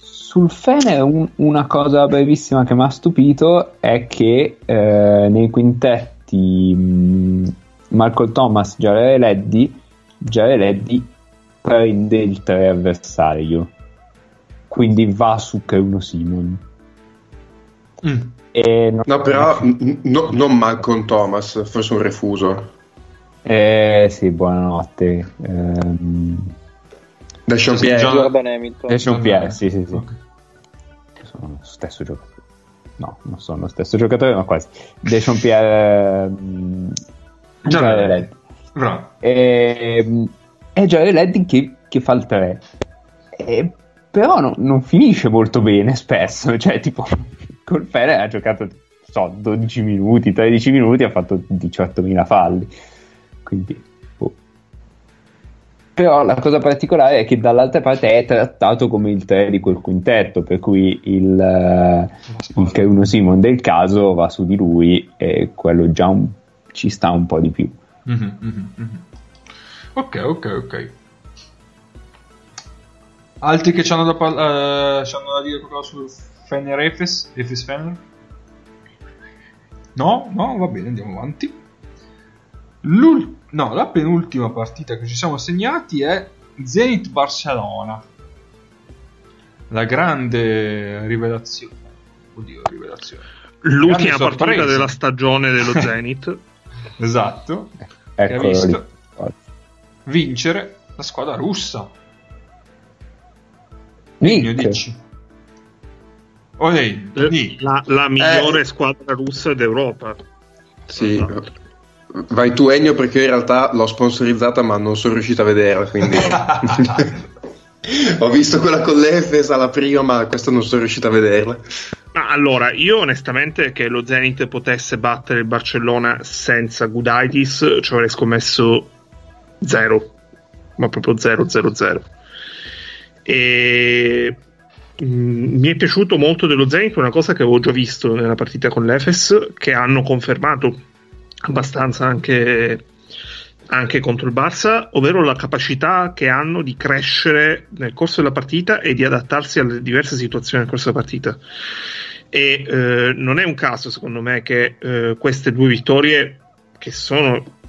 [SPEAKER 2] Sul Fener un- una cosa brevissima che mi ha stupito è che eh, nei quintetti mh, Marco Thomas, Jared Leddy, Jared Leddy prende il 3 avversario. Quindi va su K1 Simon.
[SPEAKER 1] Mm.
[SPEAKER 2] E non-
[SPEAKER 3] No, però n- no- non Malcolm Thomas, forse un refuso.
[SPEAKER 2] Eh, sì, buonanotte. Ehm,
[SPEAKER 3] Da Sean
[SPEAKER 1] Sì,
[SPEAKER 3] Pierre.
[SPEAKER 1] John-
[SPEAKER 5] Jordan Hamilton.
[SPEAKER 2] Eh, Sean Pierre, sì, sì, sì.
[SPEAKER 1] Ok.
[SPEAKER 2] sono lo stesso giocatore. No, non sono lo stesso giocatore, ma quasi. Deschamps Pierre
[SPEAKER 1] Già
[SPEAKER 2] Jared.
[SPEAKER 1] Bravo.
[SPEAKER 2] E, è Jared Leddy che, che fa il 3. E, però no- non finisce molto bene spesso. Cioè, tipo, col Fener ha giocato, so, 12 minuti, 13 minuti, ha fatto 18.000 falli. Quindi, boh. Però la cosa particolare è che dall'altra parte è trattato come il 3 di quel quintetto, per cui il, eh, il K1 Simon del caso va su di lui e quello già un- ci sta un po' di più.
[SPEAKER 1] Mhm, mhm, mhm. Ok, ok, ok. Altri che hanno da, par- eh, ci hanno da dire qualcosa sul Fener Efes? Efes Fener? No? No? Va bene, andiamo avanti. L'ul- no, la penultima partita che ci siamo segnati è Zenit Barcellona. La grande rivelazione. Oddio, rivelazione.
[SPEAKER 4] L'ultima
[SPEAKER 1] Grande
[SPEAKER 4] partita
[SPEAKER 1] sorpresa.
[SPEAKER 4] della stagione dello Zenith.
[SPEAKER 1] Esatto.
[SPEAKER 2] Eccolo
[SPEAKER 1] Che ha visto?
[SPEAKER 2] lì.
[SPEAKER 1] Vincere la squadra russa. Nino,
[SPEAKER 2] Nick,
[SPEAKER 1] dici. Olè, Nick.
[SPEAKER 4] la, la migliore
[SPEAKER 3] Eh.
[SPEAKER 4] squadra russa d'Europa.
[SPEAKER 3] Sì. Vai tu Ennio perché io in realtà l'ho sponsorizzata ma non sono riuscito a vederla, quindi... Ho visto quella con l'Efes alla prima, ma questa non sono riuscito a vederla.
[SPEAKER 4] Ma allora, io onestamente che lo Zenit potesse battere il Barcellona senza Gudaitis ci avrei scommesso zero, ma proprio 0 0 0. E mm, mi è piaciuto molto dello Zenit una cosa che avevo già visto nella partita con l'Efes, che hanno confermato abbastanza anche, anche contro il Barça, ovvero la capacità che hanno di crescere nel corso della partita e di adattarsi alle diverse situazioni nel corso della partita. E eh, non è un caso, secondo me, che eh, queste due vittorie, che sono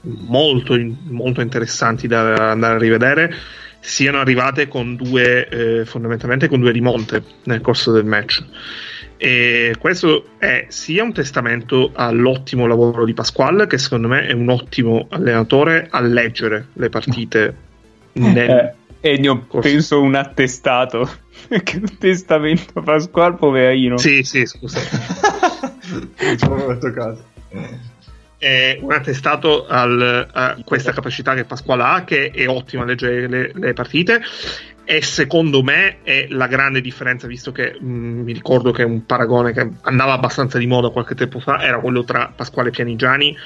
[SPEAKER 4] molto, molto interessanti da andare a rivedere, siano arrivate con due, eh, fondamentalmente con due rimonte nel corso del match. E questo è sia un testamento all'ottimo lavoro di Pasquale, che secondo me è un ottimo allenatore a leggere le partite. nel-
[SPEAKER 2] Eh, Ennio,
[SPEAKER 4] Corso.
[SPEAKER 2] penso un attestato. che un testamento Pasquale, poverino.
[SPEAKER 4] Sì, sì, scusa.
[SPEAKER 1] Non ci avevo toccato.
[SPEAKER 4] è un attestato al- a questa capacità che Pasquale ha, che è ottima a leggere le, le partite. E secondo me è la grande differenza, visto che mh, mi ricordo che un paragone che andava abbastanza di moda qualche tempo fa era quello tra Pasquale Pianigiani.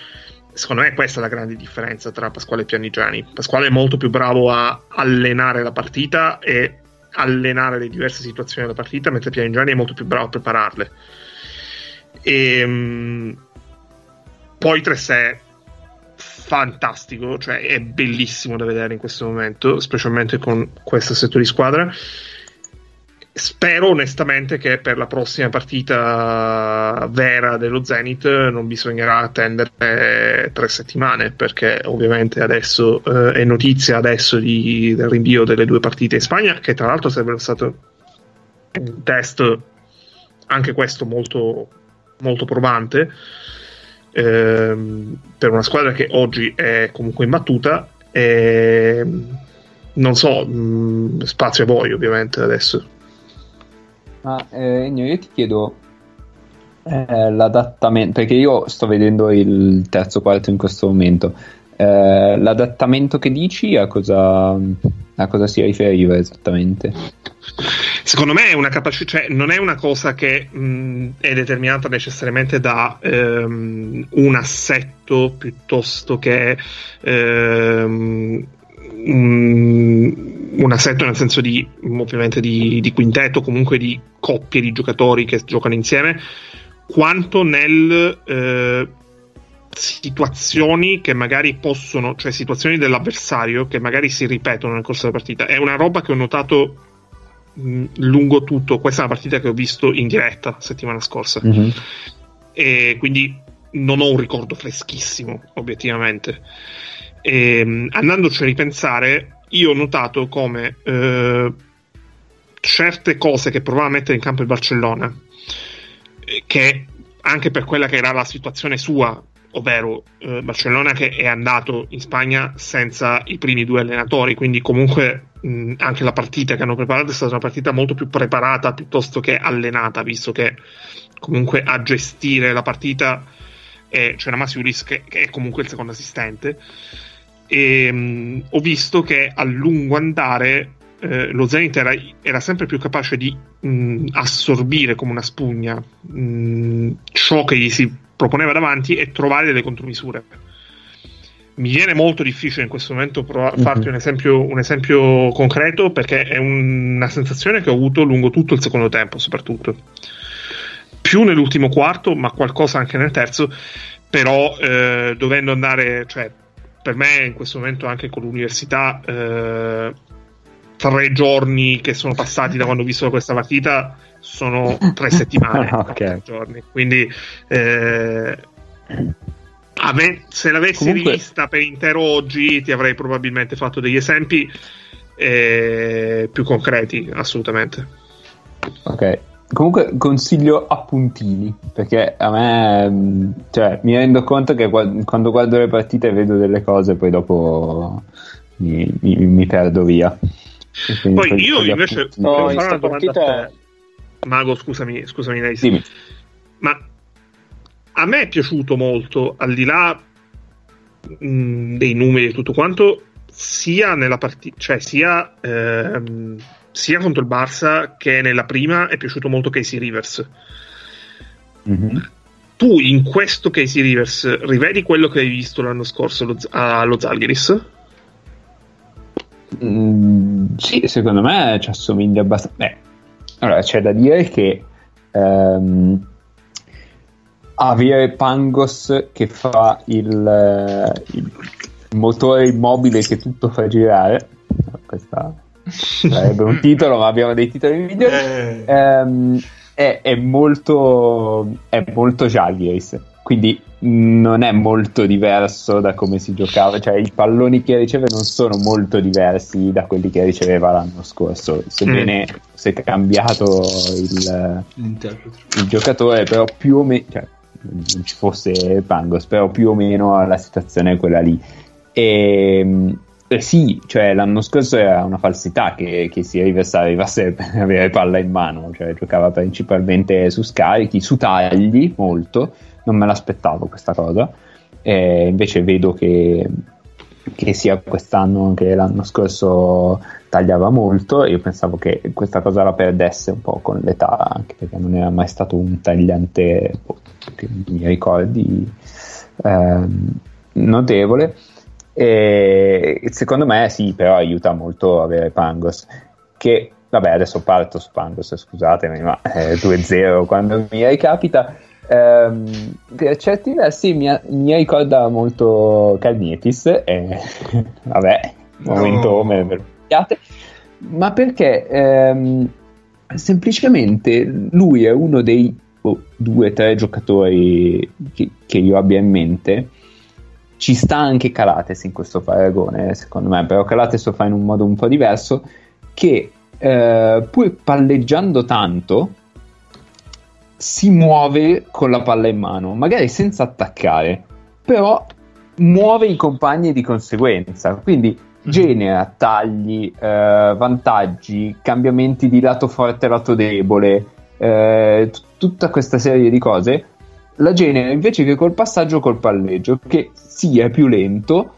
[SPEAKER 4] Secondo me questa è la grande differenza tra Pasquale e Pianigiani. Pasquale è molto più bravo a allenare la partita e allenare le diverse situazioni della partita, mentre Pianigiani è molto più bravo a prepararle. E, mh, poi 3 è fantastico, cioè è bellissimo da vedere in questo momento, specialmente con questo assetto di squadra. Spero onestamente che per la prossima partita vera dello Zenith non bisognerà attendere tre settimane, perché ovviamente adesso eh, è notizia adesso di- del rinvio delle due partite in Spagna, che tra l'altro sarebbe stato un test anche questo molto, molto probante ehm, per una squadra che oggi è comunque imbattuta e non so mh, spazio a voi ovviamente adesso
[SPEAKER 2] Ma eh, io ti chiedo eh, l'adattamento, perché io sto vedendo il terzo quarto in questo momento. Eh, l'adattamento che dici a cosa, a cosa si riferiva esattamente?
[SPEAKER 4] secondo me è una capacità cioè non è una cosa che mh, è determinata necessariamente da ehm, un assetto piuttosto che ehm, un, assetto nel senso di ovviamente di, di quintetto comunque di coppie di giocatori che giocano insieme quanto nel eh, situazioni che magari possono cioè situazioni dell'avversario che magari si ripetono nel corso della partita è una roba che ho notato mh, lungo tutto questa è una partita che ho visto in diretta settimana scorsa
[SPEAKER 2] Mhm.
[SPEAKER 4] e quindi non ho un ricordo freschissimo, obiettivamente. E, mh, andandoci a ripensare, io ho notato come eh, certe cose che provava a mettere in campo il Barcellona, eh, che anche per quella che era la situazione sua, ovvero eh, Barcellona che è andato in Spagna senza i primi due allenatori, quindi comunque mh, anche la partita che hanno preparato è stata una partita molto più preparata piuttosto che allenata, visto che comunque a gestire la partita e c'era Masiulis che, che è comunque il secondo assistente. E mh, ho visto che a lungo andare eh, lo Zenit era, era sempre più capace di mh, assorbire come una spugna mh, ciò che gli si proponeva davanti e trovare delle contromisure mi viene molto difficile in questo momento prova-
[SPEAKER 2] Mhm.
[SPEAKER 4] farti un esempio, un esempio concreto perché è un- una sensazione che ho avuto lungo tutto il secondo tempo soprattutto più nell'ultimo quarto, ma qualcosa anche nel terzo. Però eh, dovendo andare, cioè, per me in questo momento anche con l'università, eh, tre giorni che sono passati da quando ho visto questa partita sono tre settimane.
[SPEAKER 2] Ok.
[SPEAKER 4] tre giorni. Quindi, eh, ave- se l'avessi
[SPEAKER 2] Comunque-
[SPEAKER 4] rivista per intero oggi, ti avrei probabilmente fatto degli esempi eh, più concreti, assolutamente.
[SPEAKER 2] Ok. Comunque consiglio appuntini, perché a me mh, cioè, mi rendo conto che qua- quando guardo le partite vedo delle cose poi dopo mi, mi- mi perdo via.
[SPEAKER 4] Poi io invece
[SPEAKER 5] No,
[SPEAKER 4] volevo
[SPEAKER 5] in
[SPEAKER 4] fare una
[SPEAKER 5] sta
[SPEAKER 4] domanda a
[SPEAKER 5] partita-
[SPEAKER 4] te. Mago, scusami, scusami, Neis.
[SPEAKER 2] Dimmi.
[SPEAKER 4] Ma a me è piaciuto molto, al di là mh, dei numeri e tutto quanto, sia nella partita, cioè sia, ehm, sia contro il Barça che nella prima è piaciuto molto Casey Rivers.
[SPEAKER 2] Mhm.
[SPEAKER 4] Tu in questo Casey Rivers rivedi quello che hai visto l'anno scorso allo, allo Zalgiris?
[SPEAKER 2] Mm, sì, secondo me ci assomiglia abbastanza. Beh, allora c'è da dire che ehm, avere Pangos che fa il, eh, il motore immobile che tutto fa girare, questa sarebbe un titolo, ma abbiamo dei titoli migliori.
[SPEAKER 1] Eh,
[SPEAKER 2] Ehm, è, è molto è molto Jalgiris quindi non è molto diverso da come si giocava, cioè i palloni che riceve non sono molto diversi da quelli che riceveva l'anno scorso, sebbene si è cambiato il, il giocatore, però più o meno, cioè, non ci fosse Pangos, però più o meno la situazione è quella lì. E, eh, sì, cioè l'anno scorso era una falsità che, che si arrivasse per avere palla in mano, cioè giocava principalmente su scarichi, su tagli molto, non me l'aspettavo questa cosa, e invece vedo che, che sia quest'anno che l'anno scorso tagliava molto. Io pensavo che questa cosa la perdesse un po' con l'età, anche perché non era mai stato un tagliante boh, che mi ricordi ehm, notevole. E secondo me sì, però aiuta molto avere Pangos. Che vabbè, adesso parto su Pangos, scusatemi, ma eh, 2-0 quando mi ricapita. Ehm, per certi versi mi, mi ricorda molto Calnietis, e vabbè, momento
[SPEAKER 1] No.
[SPEAKER 2] lo piate, ma perché ehm, semplicemente lui è uno dei boh, due o tre giocatori che, che io abbia in mente ci sta anche Calates in questo paragone, secondo me, però Calates lo fa in un modo un po' diverso, che eh, pur palleggiando tanto, si muove con la palla in mano, magari senza attaccare, però muove i compagni di conseguenza, quindi genera tagli, eh, vantaggi, cambiamenti di lato forte e lato debole, eh, t- tutta questa serie di cose la genera invece che col passaggio col palleggio, che sì è più lento,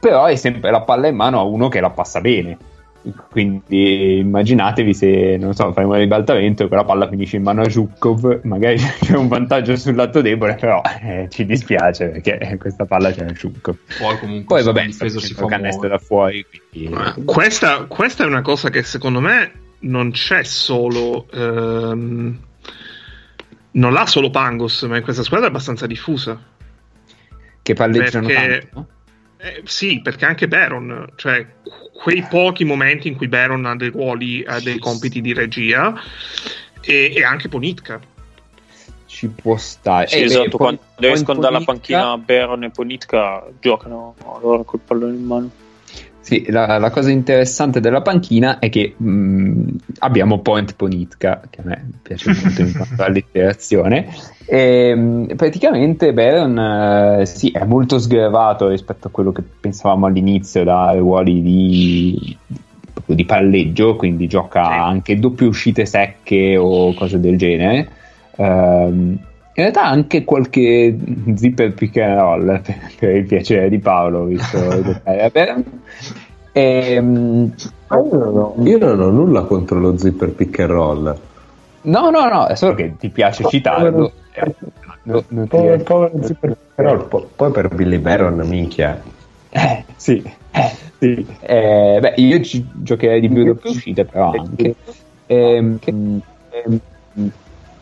[SPEAKER 2] però è sempre la palla in mano a uno che la passa bene. Quindi immaginatevi se, non so, fai un ribaltamento e quella palla finisce in mano a Zhukov, magari c'è un vantaggio sul lato debole, però eh, ci dispiace perché questa palla c'è a Zhukov.
[SPEAKER 1] Poi comunque
[SPEAKER 2] Poi vabbè,
[SPEAKER 1] la difesa si fa
[SPEAKER 2] canestro da fuori, quindi...
[SPEAKER 4] Questa, questa è una cosa che secondo me non c'è solo. ehm, non l'ha solo Pangos, ma in questa squadra è abbastanza diffusa.
[SPEAKER 2] che palleggiano
[SPEAKER 4] perché-
[SPEAKER 2] tanto. no?
[SPEAKER 4] Eh, sì, perché anche Baron, cioè quei pochi momenti in cui Baron ha dei ruoli, ha dei compiti di regia, e, e anche Ponitka.
[SPEAKER 2] Ci può stare.
[SPEAKER 5] Sì,
[SPEAKER 2] Eh,
[SPEAKER 5] esatto,
[SPEAKER 2] beh,
[SPEAKER 5] quando escono dalla panchina Baron e Ponitka giocano loro col pallone in mano.
[SPEAKER 2] Sì, la, la cosa interessante della panchina è che mh, abbiamo Point Ponitka, che a me piace molto in quanto all'interazione. E, mh, praticamente Baron eh, sì, è molto sgravato rispetto a quello che pensavamo all'inizio da ruoli di, di palleggio, quindi gioca anche doppie uscite secche o cose del genere. Ehm, in realtà anche qualche zipper pick and roll per, per il piacere di Paolo, visto a Baron. Ehm,
[SPEAKER 6] Ah, io, non ho, io non ho nulla contro lo zipper pick and roll.
[SPEAKER 2] no, no, no, è solo che ti piace citarlo. Eh, no, non ti-
[SPEAKER 6] Povero, povero zipper pick and roll. Po- poi per Billy Baron, minchia.
[SPEAKER 2] Eh, sì, eh, sì. Eh, beh, io ci giocherei di più doppie uscite, però anche. Ehm, ehm,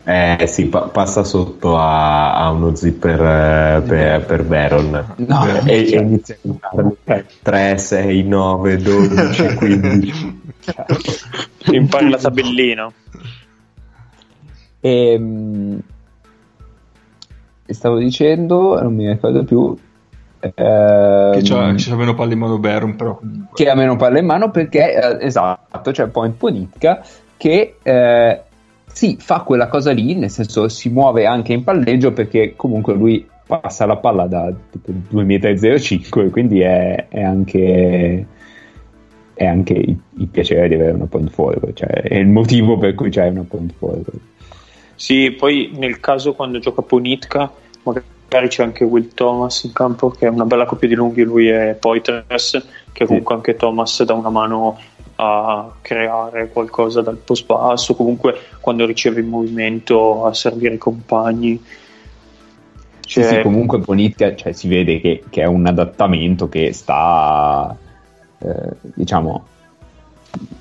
[SPEAKER 6] Eh sì, pa- passa sotto a, a uno zipper eh, per, per Baron.
[SPEAKER 2] No,
[SPEAKER 6] e,
[SPEAKER 2] cioè,
[SPEAKER 6] e inizia a 3, 6, 9, 12, 15.
[SPEAKER 5] Impari la tabellina.
[SPEAKER 2] ehm, stavo dicendo, non mi ricordo più.
[SPEAKER 1] Che
[SPEAKER 2] ehm,
[SPEAKER 1] c'ha, c'ha meno palle in mano Baron, però comunque.
[SPEAKER 2] che ha meno palle in mano perché eh, esatto c'è Point Ponitka che eh, sì fa quella cosa lì nel senso si muove anche in palleggio perché comunque lui passa la palla da tipo 2,05 m quindi è, è anche è anche il, il piacere di avere una point forward cioè è il motivo per cui c'è una point forward.
[SPEAKER 5] Sì, poi nel caso quando gioca Ponitka, magari c'è anche Will Thomas in campo, che è una bella coppia di lunghi, lui è Poitras, che comunque anche Thomas dà una mano a creare qualcosa dal post basso, comunque quando riceve il movimento a servire i compagni.
[SPEAKER 2] Sì,
[SPEAKER 5] Cioè,
[SPEAKER 2] sì, comunque Ponitka cioè, si vede che, che è un adattamento che sta, eh, diciamo,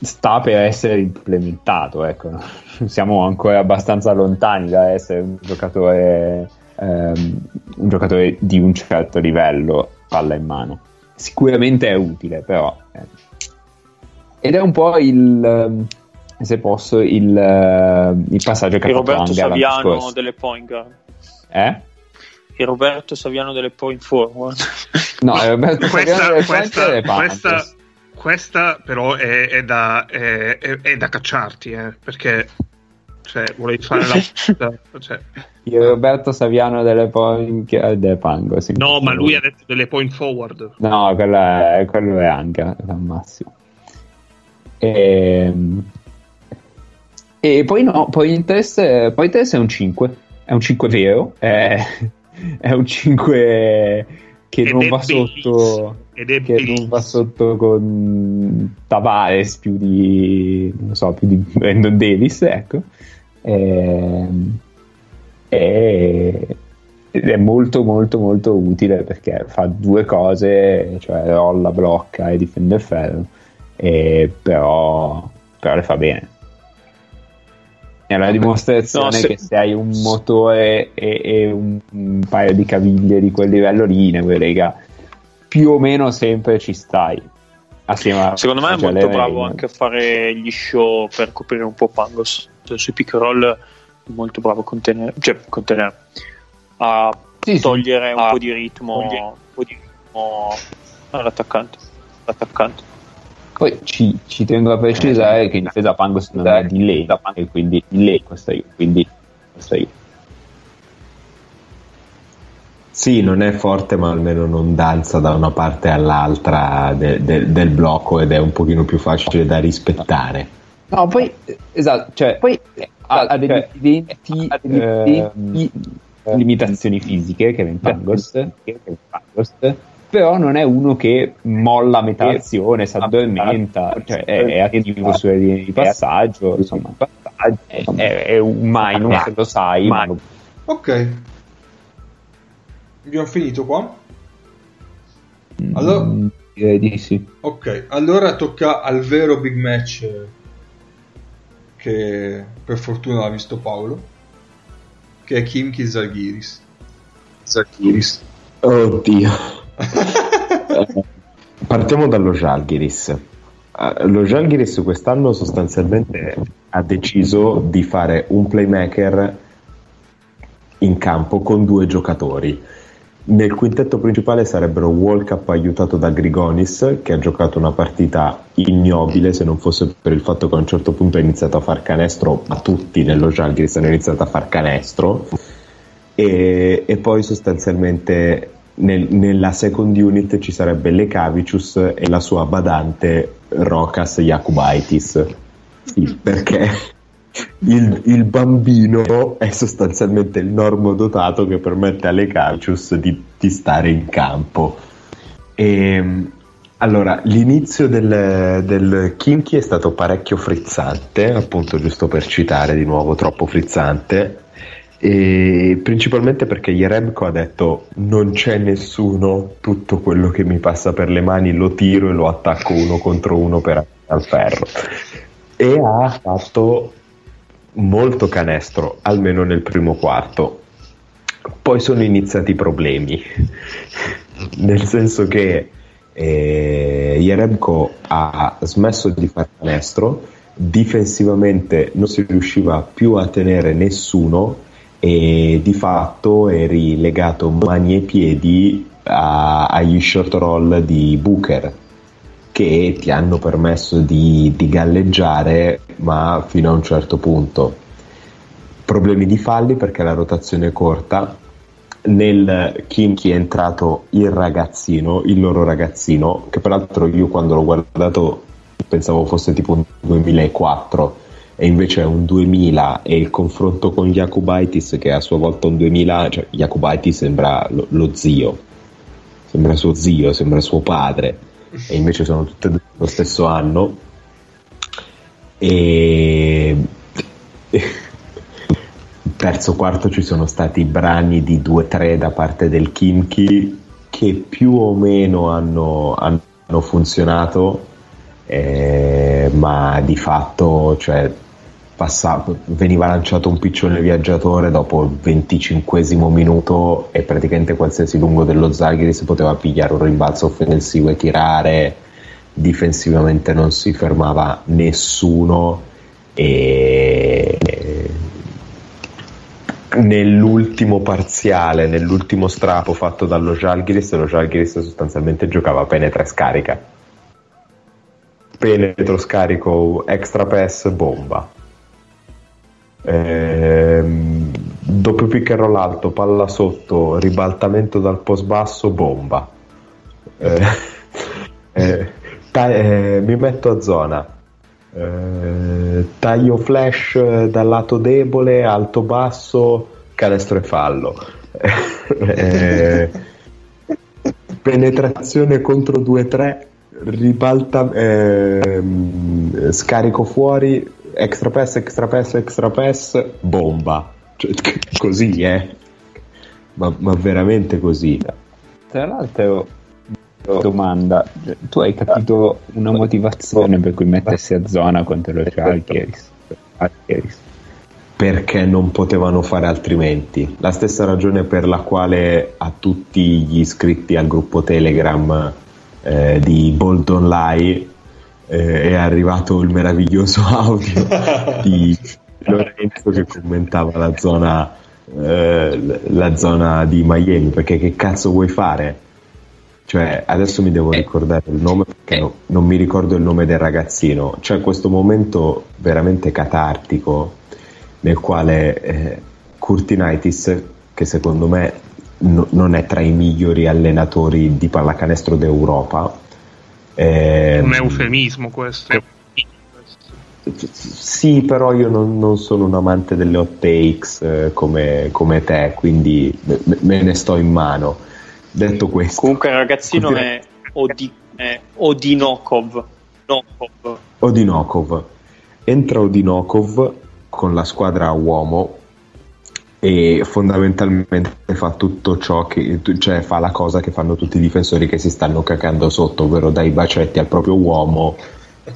[SPEAKER 2] sta per essere implementato. Ecco. Siamo ancora abbastanza lontani da essere un giocatore, ehm, un giocatore di un certo livello, palla in mano. Sicuramente è utile, però. eh. Ed è un po' il, ehm, se posso, il, eh, il passaggio che
[SPEAKER 5] il
[SPEAKER 2] ha fatto
[SPEAKER 5] Roberto Saviano delle point guard.
[SPEAKER 2] Eh?
[SPEAKER 5] il Roberto Saviano delle point forward.
[SPEAKER 2] No, è Roberto
[SPEAKER 4] questa,
[SPEAKER 2] delle
[SPEAKER 4] questa,
[SPEAKER 2] dei
[SPEAKER 4] questa, questa però è, è da, è, è- è da cacciarti, eh, perché cioè, volevi fare la... cioè,
[SPEAKER 2] Il Roberto Saviano delle Point eh, delle Pango, sì.
[SPEAKER 4] no, ma lui ha detto delle point forward.
[SPEAKER 2] No, quello è, quello è anche al massimo. Ehm, E, poi no, poi test, poi il test è un 5. È un 5 vero. È, è un 5 che non va sotto. Che non va sotto con Tavares più di non so, più di Brandon Davis, ecco. Ehm, e- ed è molto molto molto utile perché fa due cose, cioè rolla, blocca e difende il ferro, e però, però le fa bene. È la dimostrazione
[SPEAKER 5] No, se-
[SPEAKER 2] che se hai un motore e, e un, un paio di caviglie di quel livello lì, ne lega più o meno sempre ci stai. Assieme a
[SPEAKER 5] Secondo me è molto bravo anche a fare gli show per coprire un po' Pangos. Cioè, sui pick roll è molto bravo a contenere, cioè contenere, a
[SPEAKER 2] Sì, sì.
[SPEAKER 5] togliere un
[SPEAKER 2] Ah.
[SPEAKER 5] po' di ritmo, un po' di ritmo all'attaccante. L'attaccante.
[SPEAKER 2] Poi ci, ci tengo a precisare che in difesa Pangos non è di lei, e quindi di lei questo io, quindi questo io.
[SPEAKER 6] Sì, non è forte, ma almeno non danza da una parte all'altra de- de- del blocco ed è un pochino più facile da rispettare.
[SPEAKER 2] No, poi eh, esatto, cioè poi ha, ha degli evidenti ehm, limitazioni fisiche che in Pangos, che in Pangos, però non è uno che molla a metà azione, si addormenta, cioè è, è attivo sulle linee di passaggio, insomma, è, è- è un minus, lo sai, ma
[SPEAKER 1] Ok. Abbiamo finito qua? Allora,
[SPEAKER 2] Mm, direi di sì.
[SPEAKER 1] ok, allora tocca al vero big match che per fortuna l'ha visto Paolo, che è Kimchi Zalgiris.
[SPEAKER 3] Zakiris.
[SPEAKER 6] Oddio. Partiamo dallo Žalgiris. Eh, Lo Žalgiris quest'anno sostanzialmente ha deciso di fare un playmaker in campo con due giocatori. Nel quintetto principale sarebbero Walkup aiutato da Grigonis, che ha giocato una partita ignobile se non fosse per il fatto che a un certo punto ha iniziato a far canestro, ma tutti nello Žalgiris hanno iniziato a far canestro e, e poi sostanzialmente nel- nella second unit ci sarebbe Lekavicius e la sua badante Rokas Jakubaitis sì, perché il, il bambino è sostanzialmente il normodotato che permette a Lekavicius di, di stare in campo. E, allora, l'inizio del, del Kinky è stato parecchio frizzante, appunto giusto per citare di nuovo, troppo frizzante, e principalmente perché Jerebko ha detto non c'è nessuno, tutto quello che mi passa per le mani lo tiro e lo attacco uno contro uno per al ferro. E ha fatto molto canestro, almeno nel primo quarto. Poi sono iniziati i problemi, nel senso che eh, Jerebko ha smesso di fare canestro, difensivamente non si riusciva più a tenere nessuno e di fatto eri legato mani e piedi a- agli short roll di Booker che ti hanno permesso di, di galleggiare ma fino a un certo punto. Problemi di falli perché la rotazione è corta. Nel Kinky è entrato il ragazzino, il loro ragazzino, che peraltro io quando l'ho guardato pensavo fosse tipo un 2004 e invece è un 2000 e il confronto con Jakubaitis che è a sua volta un 2000, cioè Jakubaitis sembra lo, lo zio, sembra suo zio, sembra suo padre. E invece sono tutte e due lo stesso anno. E terzo quarto ci sono stati brani di 2-3 da parte del Kimchi che più o meno hanno, hanno funzionato. Eh, ma di fatto cioè, passa- veniva lanciato un piccione viaggiatore dopo il 25 minuto e praticamente qualsiasi lungo dello Zaghiris poteva pigliare un rimbalzo offensivo e tirare difensivamente non si fermava nessuno e nell'ultimo parziale, nell'ultimo strappo fatto dallo Jalgiris, lo Jalgiris sostanzialmente giocava penetra e scarica. Penetro, scarico, extra pass, bomba. Ehm, doppio pick and roll alto, palla sotto, ribaltamento dal post basso, bomba. Eh, eh, ta- eh, mi metto a zona. Eh, taglio flash dal lato debole, alto basso, canestro e fallo. Eh, penetrazione contro 2-3, ribalta, ehm, scarico fuori, extra pass, extra pass, extra pass, bomba. Cioè, così, eh. Ma, ma veramente così.
[SPEAKER 2] Tra l'altro, domanda, tu hai capito una motivazione per cui mettersi a zona contro lo? Jalgiris.
[SPEAKER 6] perché non potevano fare altrimenti. La stessa ragione per la quale a tutti gli iscritti al gruppo Telegram eh, di Bold Online eh, è arrivato il meraviglioso audio di Lorenzo che commentava la zona, eh, la zona di Miami, perché che cazzo vuoi fare? Cioè, adesso mi devo ricordare il nome perché no- non mi ricordo il nome del ragazzino. C'è questo momento veramente catartico nel quale eh, Curtinaitis, che secondo me no- non è tra i migliori allenatori di pallacanestro d'Europa, ehm,
[SPEAKER 4] Un eufemismo questo.
[SPEAKER 6] sì, però io non, non sono un amante delle hot takes eh, come, come te, quindi me, me ne sto in mano. Detto questo,
[SPEAKER 5] Comunque il ragazzino
[SPEAKER 6] Continua-
[SPEAKER 5] è, Odi- è Odinokov. Nokov.
[SPEAKER 6] Odinokov. Entra Odinokov con la squadra a uomo e fondamentalmente fa tutto ciò che cioè fa la cosa che fanno tutti i difensori che si stanno cacando sotto, ovvero dai bacetti al proprio uomo,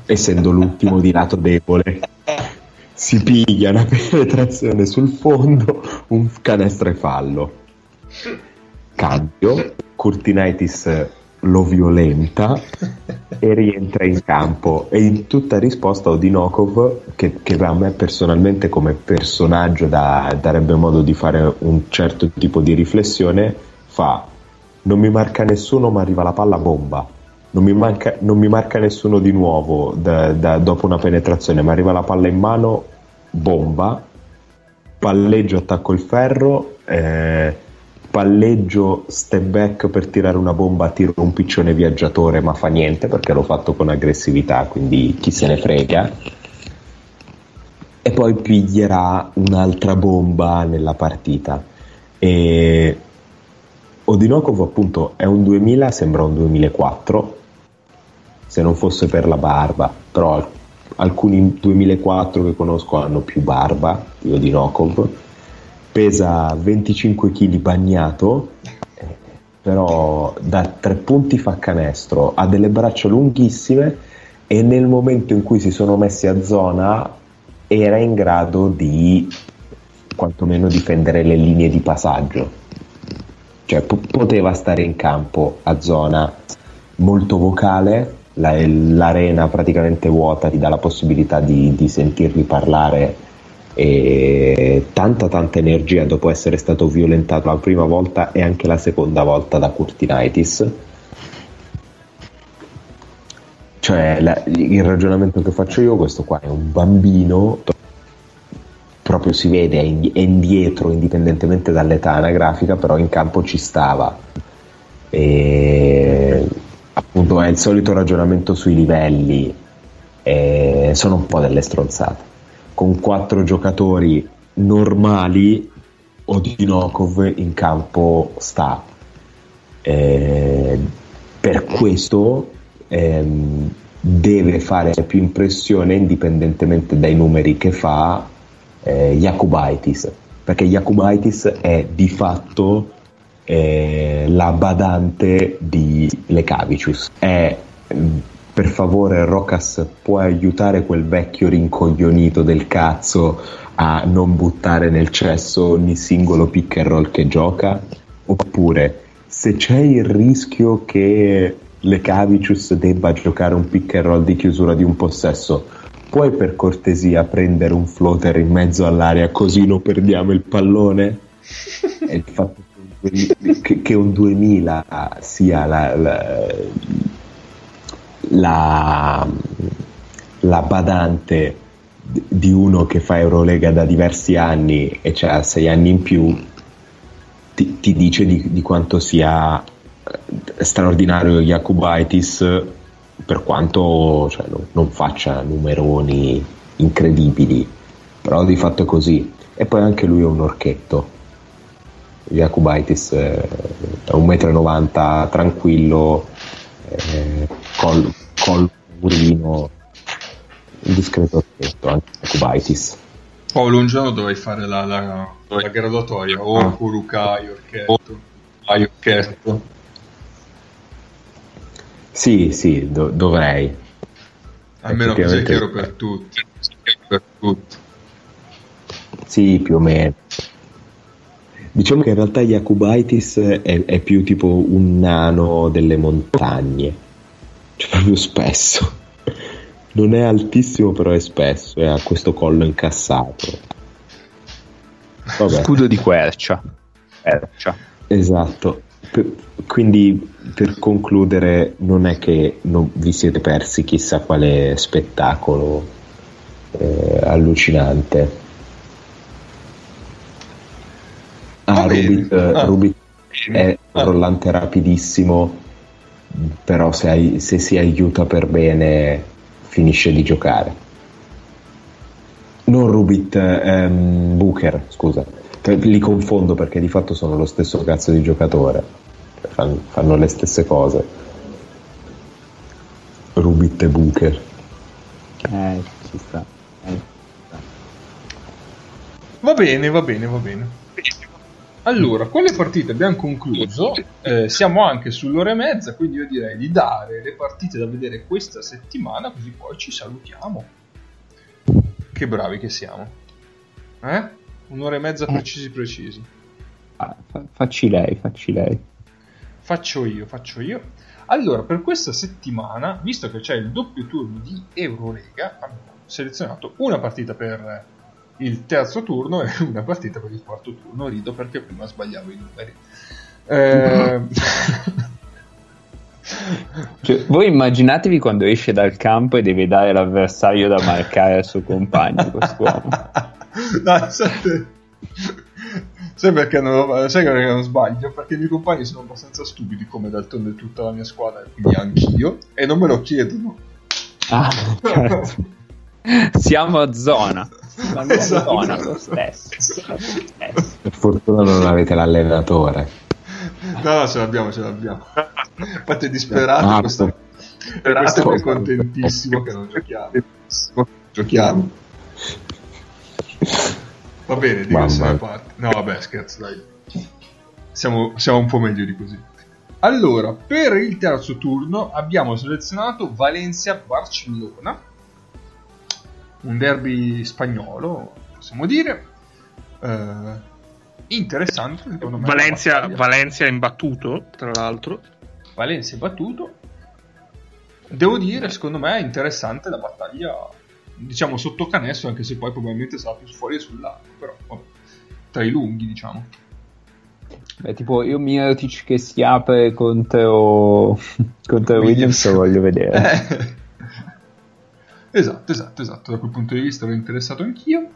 [SPEAKER 6] essendo l'ultimo di lato debole. Si piglia una penetrazione sul fondo, un canestro e fallo. Cambio, Curtinaitis lo violenta e rientra in campo. E in tutta risposta Odinokov che, che a me personalmente come personaggio da- darebbe modo di fare un certo tipo di riflessione fa non mi marca nessuno ma arriva la palla bomba. Non mi, manca- non mi marca nessuno di nuovo da- da- dopo una penetrazione ma arriva la palla in mano bomba. Palleggio attacco il ferro eh, palleggio step back per tirare una bomba tiro un piccione viaggiatore ma fa niente perché l'ho fatto con aggressività quindi chi se ne frega. E poi piglierà un'altra bomba nella partita. E Odinokov appunto è un 2000 sembra un 2004 se non fosse per la barba. Però al- alcuni 2004 che conosco hanno più barba di Odinokov pesa 25 kg bagnato eh, però da tre punti fa canestro ha delle braccia lunghissime e nel momento in cui si sono messi a zona era in grado di quantomeno difendere le linee di passaggio. Cioè po- poteva stare in campo a zona molto vocale la- l'arena praticamente vuota ti dà la possibilità di, di sentirli parlare e tanta tanta energia dopo essere stato violentato la prima volta e anche la seconda volta da Curtinaitis. Cioè la- il ragionamento che faccio io questo qua è un bambino proprio si vede è indietro indipendentemente dall'età anagrafica però in campo ci stava. E appunto è il solito ragionamento sui livelli. E sono un po' delle stronzate con quattro giocatori normali Odinokov in campo sta. Eh, per questo ehm, deve fare più impressione indipendentemente dai numeri che fa eh, Jakubaitis perché Jakubaitis è di fatto eh, la badante di Lekavicius è mm, per favore Rocas puoi aiutare quel vecchio rincoglionito del cazzo a non buttare nel cesso ogni singolo pick and roll che gioca oppure se c'è il rischio che Lekavicius debba giocare un pick and roll di chiusura di un possesso puoi per cortesia prendere un floater in mezzo all'aria così non perdiamo il pallone? E il fatto che un 2000 che, che un 2000 sia la, la, la, la badante di uno che fa Eurolega da diversi anni e ha sei anni in più ti, ti dice di, di quanto sia eh, straordinario Jakubaitis per quanto cioè, non, non faccia numeroni incredibili però di fatto è così. E poi anche lui è un orchetto. Jakubaitis è 1,90 m tranquillo eh, col, col murino un discreto orchetto anche Jakubaitis
[SPEAKER 1] Paolo, un giorno dovrai fare la, la, la graduatoria o
[SPEAKER 6] Ah.
[SPEAKER 1] Kurukai, Orchetto. Hai Orchetto.
[SPEAKER 6] sì sì do- dovrei
[SPEAKER 1] Almeno così è chiaro per tutti. Per tutti.
[SPEAKER 6] Sì, più o meno. Diciamo che in realtà Jakubaitis è, è più tipo un nano delle montagne, cioè proprio spesso. Non è altissimo, però è spesso e ha questo collo incassato. Vabbè,
[SPEAKER 2] Scudo di quercia. Quercia.
[SPEAKER 6] esatto. Per- quindi per concludere, non è che non vi siete persi chissà quale spettacolo eh, allucinante. Ah. Rubit, eh,
[SPEAKER 1] Ah.
[SPEAKER 6] È un
[SPEAKER 1] Ah.
[SPEAKER 6] rollante rapidissimo, però se, ai- se si aiuta per bene finisce di giocare. Non Rubit, ehm, Booker, scusa. Cioè, Li confondo perché di fatto sono lo stesso cazzo di giocatore. Cioè, fan- fanno le stesse cose. Rubit e Booker.
[SPEAKER 2] Eh, ci sta. Eh.
[SPEAKER 1] Va bene, va bene, va bene. Allora, con le partite abbiamo concluso, eh, siamo anche sull'ora e mezza, quindi io direi di dare le partite da vedere questa settimana, così poi ci salutiamo. Che bravi che siamo. Eh? Un'ora e mezza precisi precisi.
[SPEAKER 2] Ah, fa- facci lei, facci lei.
[SPEAKER 1] Faccio io, faccio io. Allora, per questa settimana, visto che c'è il doppio turno di Eurolega, abbiamo selezionato una partita per il terzo turno e una partita per il quarto turno. Rido perché prima sbagliavo i numeri. Eh,
[SPEAKER 2] Cioè, voi immaginatevi quando esce dal campo e deve dare l'avversario da marcare al suo compagno, quest'uomo.
[SPEAKER 1] no, sai, sai perché non, sai perché non sbaglio? Perché i miei compagni sono abbastanza stupidi, come d'altronde tutta la mia squadra, quindi anch'io, e non me lo chiedono.
[SPEAKER 2] Ah, certo. Siamo a zona. Siamo a
[SPEAKER 1] Esatto.
[SPEAKER 2] zona lo stesso.
[SPEAKER 6] Per fortuna non avete l'allenatore.
[SPEAKER 1] No, no, ce l'abbiamo, ce l'abbiamo. Infatti è disperato
[SPEAKER 6] Ah,
[SPEAKER 1] questo. Questo è contentissimo che non giochiamo. Giochiamo. Va bene, diverse
[SPEAKER 6] Mamma.
[SPEAKER 1] parte. No, vabbè, scherzo, dai. Siamo, siamo un po' meglio di così. Allora, per il terzo turno abbiamo selezionato Valencia-Barcellona, un derby spagnolo, possiamo dire. Eh, interessante, secondo me.
[SPEAKER 4] Valencia. Valencia imbattuto, tra l'altro.
[SPEAKER 1] Valencia è battuto. Devo dire, secondo me è interessante la battaglia, diciamo sotto canestro, anche se poi probabilmente sarà più fuori e sull'arco, però vabbè, tra i lunghi, diciamo.
[SPEAKER 2] Beh, tipo io Mirotic che si apre contro, contro Williams lo voglio vedere.
[SPEAKER 1] Eh. esatto, esatto, esatto, da quel punto di vista ero interessato anch'io.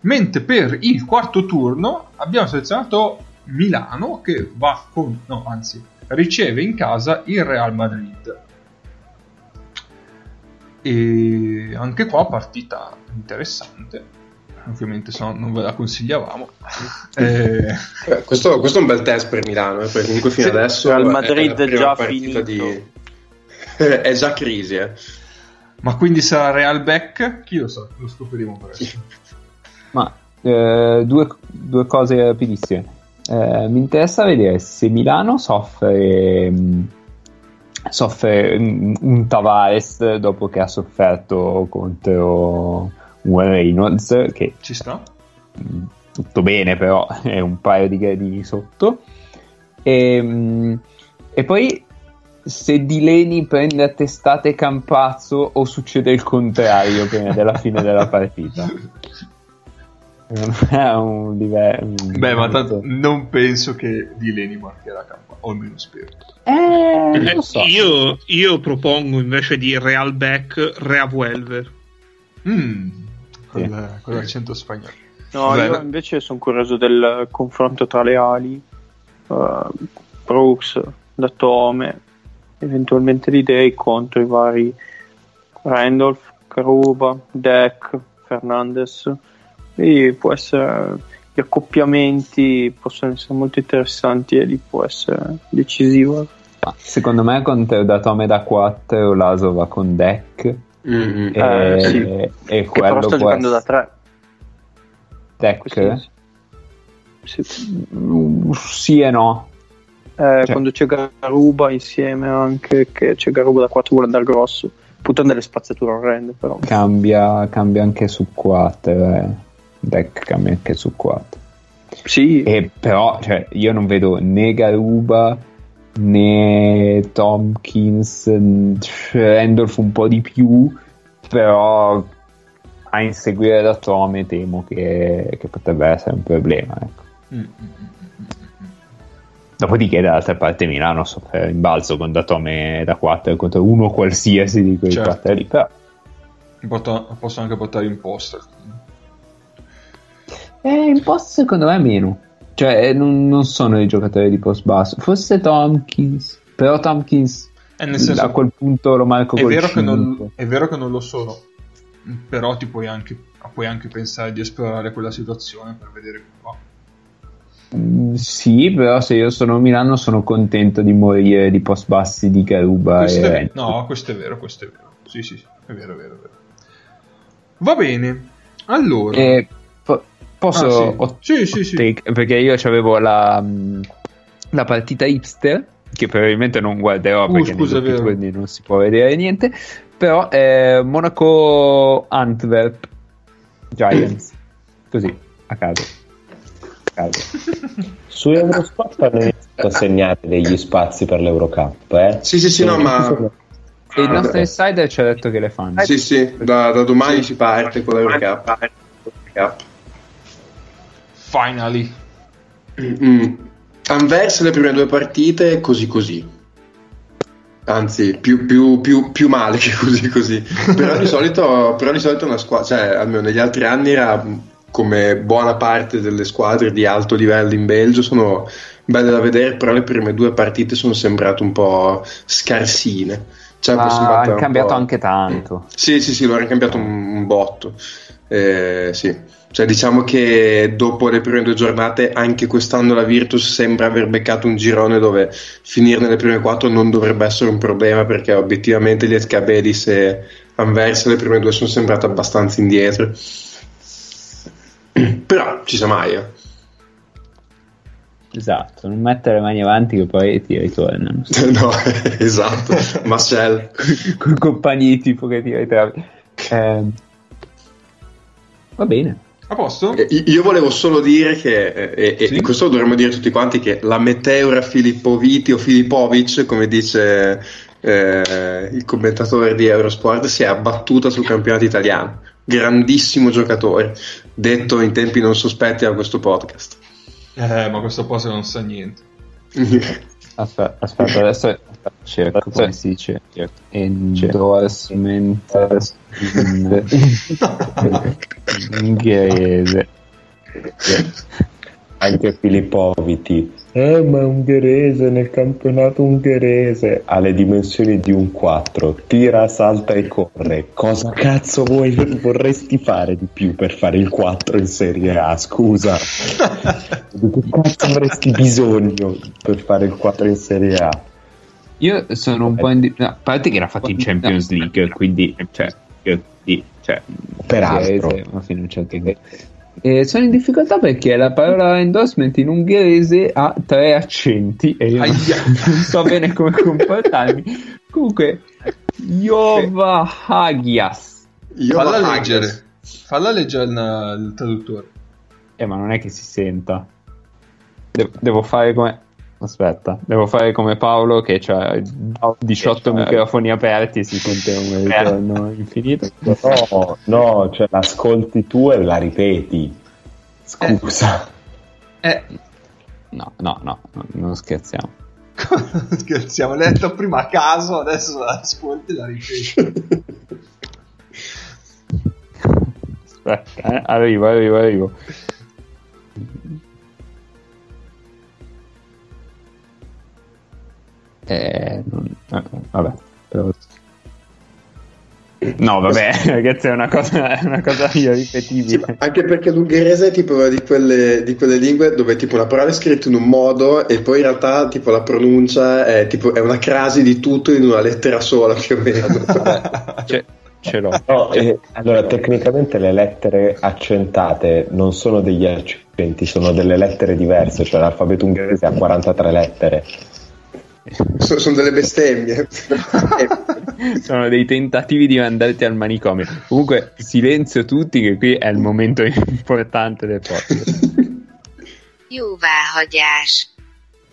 [SPEAKER 1] Mentre per il quarto turno abbiamo selezionato Milano che va con, no, anzi, riceve in casa il Real Madrid. E anche qua partita interessante. Ovviamente se no non ve la consigliavamo. Eh,
[SPEAKER 3] Eh, questo, questo è un bel test per Milano, eh, perché comunque fino
[SPEAKER 1] Sì,
[SPEAKER 3] adesso
[SPEAKER 5] Real
[SPEAKER 3] è
[SPEAKER 5] Madrid
[SPEAKER 3] prima
[SPEAKER 5] già
[SPEAKER 3] partita
[SPEAKER 5] finito.
[SPEAKER 3] è già crisi, eh.
[SPEAKER 1] Ma quindi sarà Real Back? Chi lo sa? Lo scopriremo presto.
[SPEAKER 2] Ma eh, due, due cose rapidissime. Eh, mi interessa vedere se Milano soffre, mh, soffre un, un Tavares dopo che ha sofferto contro un Reynolds, che
[SPEAKER 1] Ci sta?
[SPEAKER 2] mh, tutto bene, però è un paio di gradini sotto. E, mh, e poi se Dileni prende a testate Campazzo o succede il contrario prima della fine della partita. Non è un livello.
[SPEAKER 1] Beh, ma tanto non penso che Dileni marcherà campo, o almeno spero.
[SPEAKER 2] Eh,
[SPEAKER 4] Eh,
[SPEAKER 2] so.
[SPEAKER 4] io, io propongo invece di Real Back Reavuelver.
[SPEAKER 1] Mm, con, con l'accento spagnolo.
[SPEAKER 5] No,
[SPEAKER 1] Beh,
[SPEAKER 5] io invece sono curioso del confronto tra le ali, eh, Brooks, Datome, eventualmente di Day contro i vari Randolph, Caruba, Deck, Fernandez. Quindi può essere gli accoppiamenti possono essere molto interessanti e lì può essere decisivo.
[SPEAKER 2] Secondo me con Teodatome da 4 Laso va con deck.
[SPEAKER 3] Mm, mm.
[SPEAKER 2] E,
[SPEAKER 5] Eh, sì.
[SPEAKER 2] e
[SPEAKER 5] Che
[SPEAKER 2] quello
[SPEAKER 5] però sta giocando da
[SPEAKER 2] essere
[SPEAKER 5] 3.
[SPEAKER 2] deck.
[SPEAKER 5] Sì. Sì.
[SPEAKER 2] Mm, Sì e no.
[SPEAKER 5] Eh,
[SPEAKER 2] Cioè-
[SPEAKER 5] Quando c'è Garuba insieme anche, che c'è Garuba da 4 vuole andare grosso. Puttana delle spazzature orrende però.
[SPEAKER 2] Cambia, cambia anche su 4. Eh. Deck cambia anche su 4.
[SPEAKER 5] Sì,
[SPEAKER 2] E però cioè, io non vedo né Garuba né Tompkins, n- Randolph un po' di più, però a inseguire da Tome temo che, che potrebbe essere un problema. Ecco.
[SPEAKER 1] Mm, mm, mm.
[SPEAKER 2] Dopodiché dall'altra parte Milano soffre in balzo con Datome da 4 contro uno qualsiasi di quei
[SPEAKER 1] Certo.
[SPEAKER 2] 4 lì, però
[SPEAKER 1] Porto- posso anche portare in poster.
[SPEAKER 2] Eh, in post secondo me meno. Cioè, eh, non, non sono i giocatori di post basso. Forse Tompkins. Però Tompkins
[SPEAKER 1] Eh, senso,
[SPEAKER 2] a quel punto lo marco
[SPEAKER 1] è vero, che non,
[SPEAKER 2] 5.
[SPEAKER 1] è vero che non lo sono, però ti puoi anche, puoi anche pensare di esplorare quella situazione per vedere come va.
[SPEAKER 2] Sì, però se io sono a Milano sono contento di morire di post bassi di Garuba
[SPEAKER 1] Questo è. No, questo è vero, questo è vero. Sì, sì, è vero, è vero, è vero. Va bene. Allora,
[SPEAKER 2] E po- posso
[SPEAKER 1] Ah, sì.
[SPEAKER 2] hot-
[SPEAKER 1] Sì, sì,
[SPEAKER 2] hot
[SPEAKER 1] sì.
[SPEAKER 2] take? perché io avevo la, la partita hipster che probabilmente non guarderò
[SPEAKER 1] Uh,
[SPEAKER 2] perché
[SPEAKER 1] scusa,
[SPEAKER 2] nei non si può vedere niente però è Monaco Antwerp Giants così a caso caso
[SPEAKER 6] Su Eurosport hanno iniziato a segnare degli spazi per l'Eurocup. Eh?
[SPEAKER 3] Sì, sì, sì, no, ma
[SPEAKER 2] e il nostro insider ci ha detto che le fanno
[SPEAKER 3] sì, sì, da, da domani si parte con l'Eurocup.
[SPEAKER 1] finally.
[SPEAKER 3] Mm. Anversa le prime due partite così così. Anzi, più, più- più- più male che così così. però, di solito, però di solito una squadra, cioè almeno negli altri anni era come buona parte delle squadre di alto livello in Belgio, sono belle da vedere, però le prime due partite sono sembrate un po' scarsine. Cioè, sembrata
[SPEAKER 2] hanno cambiato anche tanto
[SPEAKER 3] Sì, sì, sì, lo hanno cambiato un, un botto. Eh, sì. Cioè, diciamo che dopo le prime due giornate, anche quest'anno la Virtus sembra aver beccato un girone dove finire nelle prime quattro non dovrebbe essere un problema perché obiettivamente gli Escabedis e Anversa le prime due sono sembrate abbastanza indietro. Però ci sa mai. eh.
[SPEAKER 2] esatto non mettere le mani avanti che poi ti ritornano
[SPEAKER 3] no, esatto. Marcel.
[SPEAKER 2] con compagni tipo che ti ritrovi Eh, va bene
[SPEAKER 1] A posto?
[SPEAKER 3] Eh, Io volevo solo dire che, eh, e,
[SPEAKER 1] Sì?
[SPEAKER 3] e questo lo dovremmo dire tutti quanti, che la meteora Filippoviti o Filippovic, come dice eh, il commentatore di Eurosport, si è abbattuta sul campionato italiano. Grandissimo giocatore, detto in tempi non sospetti da questo podcast.
[SPEAKER 1] Eh, ma questo posto non sa niente.
[SPEAKER 2] aspetta, aspetta adesso cerco come si dice endorsement in ungherese
[SPEAKER 6] Anche Filippoviti. Eh, ma è ungherese nel campionato ungherese. Ha le dimensioni di un 4. Tira, salta e corre. Cosa cazzo vuoi, vorresti fare di più per fare il 4 in Serie A? Scusa. Di che cazzo avresti bisogno per fare il 4 in Serie A?
[SPEAKER 2] io sono un po' in di- no, a parte che era fatto in Champions League quindi cioè, io, di- cioè
[SPEAKER 6] Peraltro.
[SPEAKER 2] ma fino a un certo punto. E sono in difficoltà perché la parola endorsement in ungherese ha tre accenti e io non,
[SPEAKER 1] Aia.
[SPEAKER 2] non so bene come comportarmi. Comunque, Jova Hagias.
[SPEAKER 3] Io
[SPEAKER 1] Falla
[SPEAKER 3] la-
[SPEAKER 1] leggere. Falla leggere il, il traduttore.
[SPEAKER 2] Eh, ma non è che si senta. Devo, devo fare come. Aspetta, devo fare come Paolo che ha 18 microfoni aperti e si sente un ritorno infinito.
[SPEAKER 6] No, no, cioè l'ascolti tu e la ripeti. Scusa.
[SPEAKER 1] Eh,
[SPEAKER 2] No, no, no, no, non scherziamo.
[SPEAKER 1] scherziamo, l'hai detto prima a caso, adesso la ascolti e la ripeti.
[SPEAKER 2] Aspetta, eh, arrivo, arrivo, arrivo. Eh, eh, vabbè, però- No, vabbè, ragazzi, è una cosa, è una cosa
[SPEAKER 3] Sì,
[SPEAKER 2] irripetibile.
[SPEAKER 3] anche perché l'ungherese è tipo una di quelle, di quelle lingue dove tipo una parola è scritta in un modo e poi in realtà tipo la pronuncia è, tipo, è una crasi di tutto in una lettera sola più o meno.
[SPEAKER 2] Ce, ce l'ho.
[SPEAKER 6] No, eh, allora, tecnicamente le lettere accentate non sono degli accenti, sono delle lettere diverse, cioè l'alfabeto ungherese ha 43 lettere.
[SPEAKER 3] So- sono delle bestemmie.
[SPEAKER 2] Sono dei tentativi di mandarti al manicomio. Comunque, silenzio tutti, che qui è il momento importante del podcast.
[SPEAKER 8] Jóváhagyás.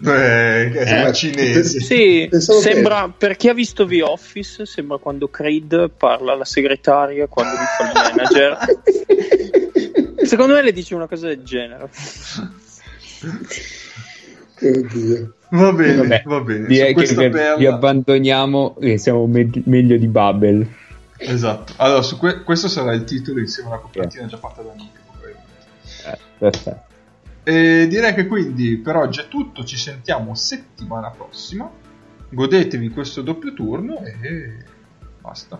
[SPEAKER 1] Eh, che sembra
[SPEAKER 2] Eh.
[SPEAKER 1] cinese.
[SPEAKER 5] Sì,
[SPEAKER 3] Pensavo che-
[SPEAKER 5] sembra, per chi ha visto The Office, sembra quando Creed parla alla segretaria, quando lui fa il manager. Secondo me le dice una cosa del genere.
[SPEAKER 3] Oddio.
[SPEAKER 1] Va bene,
[SPEAKER 2] Vabbè,
[SPEAKER 1] va bene.
[SPEAKER 2] Direi che
[SPEAKER 1] perla-
[SPEAKER 2] vi abbandoniamo e siamo me- meglio di Babel.
[SPEAKER 1] Esatto. Allora, su que- questo sarà il titolo insieme alla copertina già fatta da Nick.
[SPEAKER 2] Eh, perfetto.
[SPEAKER 1] E direi che quindi per oggi è tutto. Ci sentiamo settimana prossima. Godetevi questo doppio turno e basta.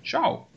[SPEAKER 1] Ciao.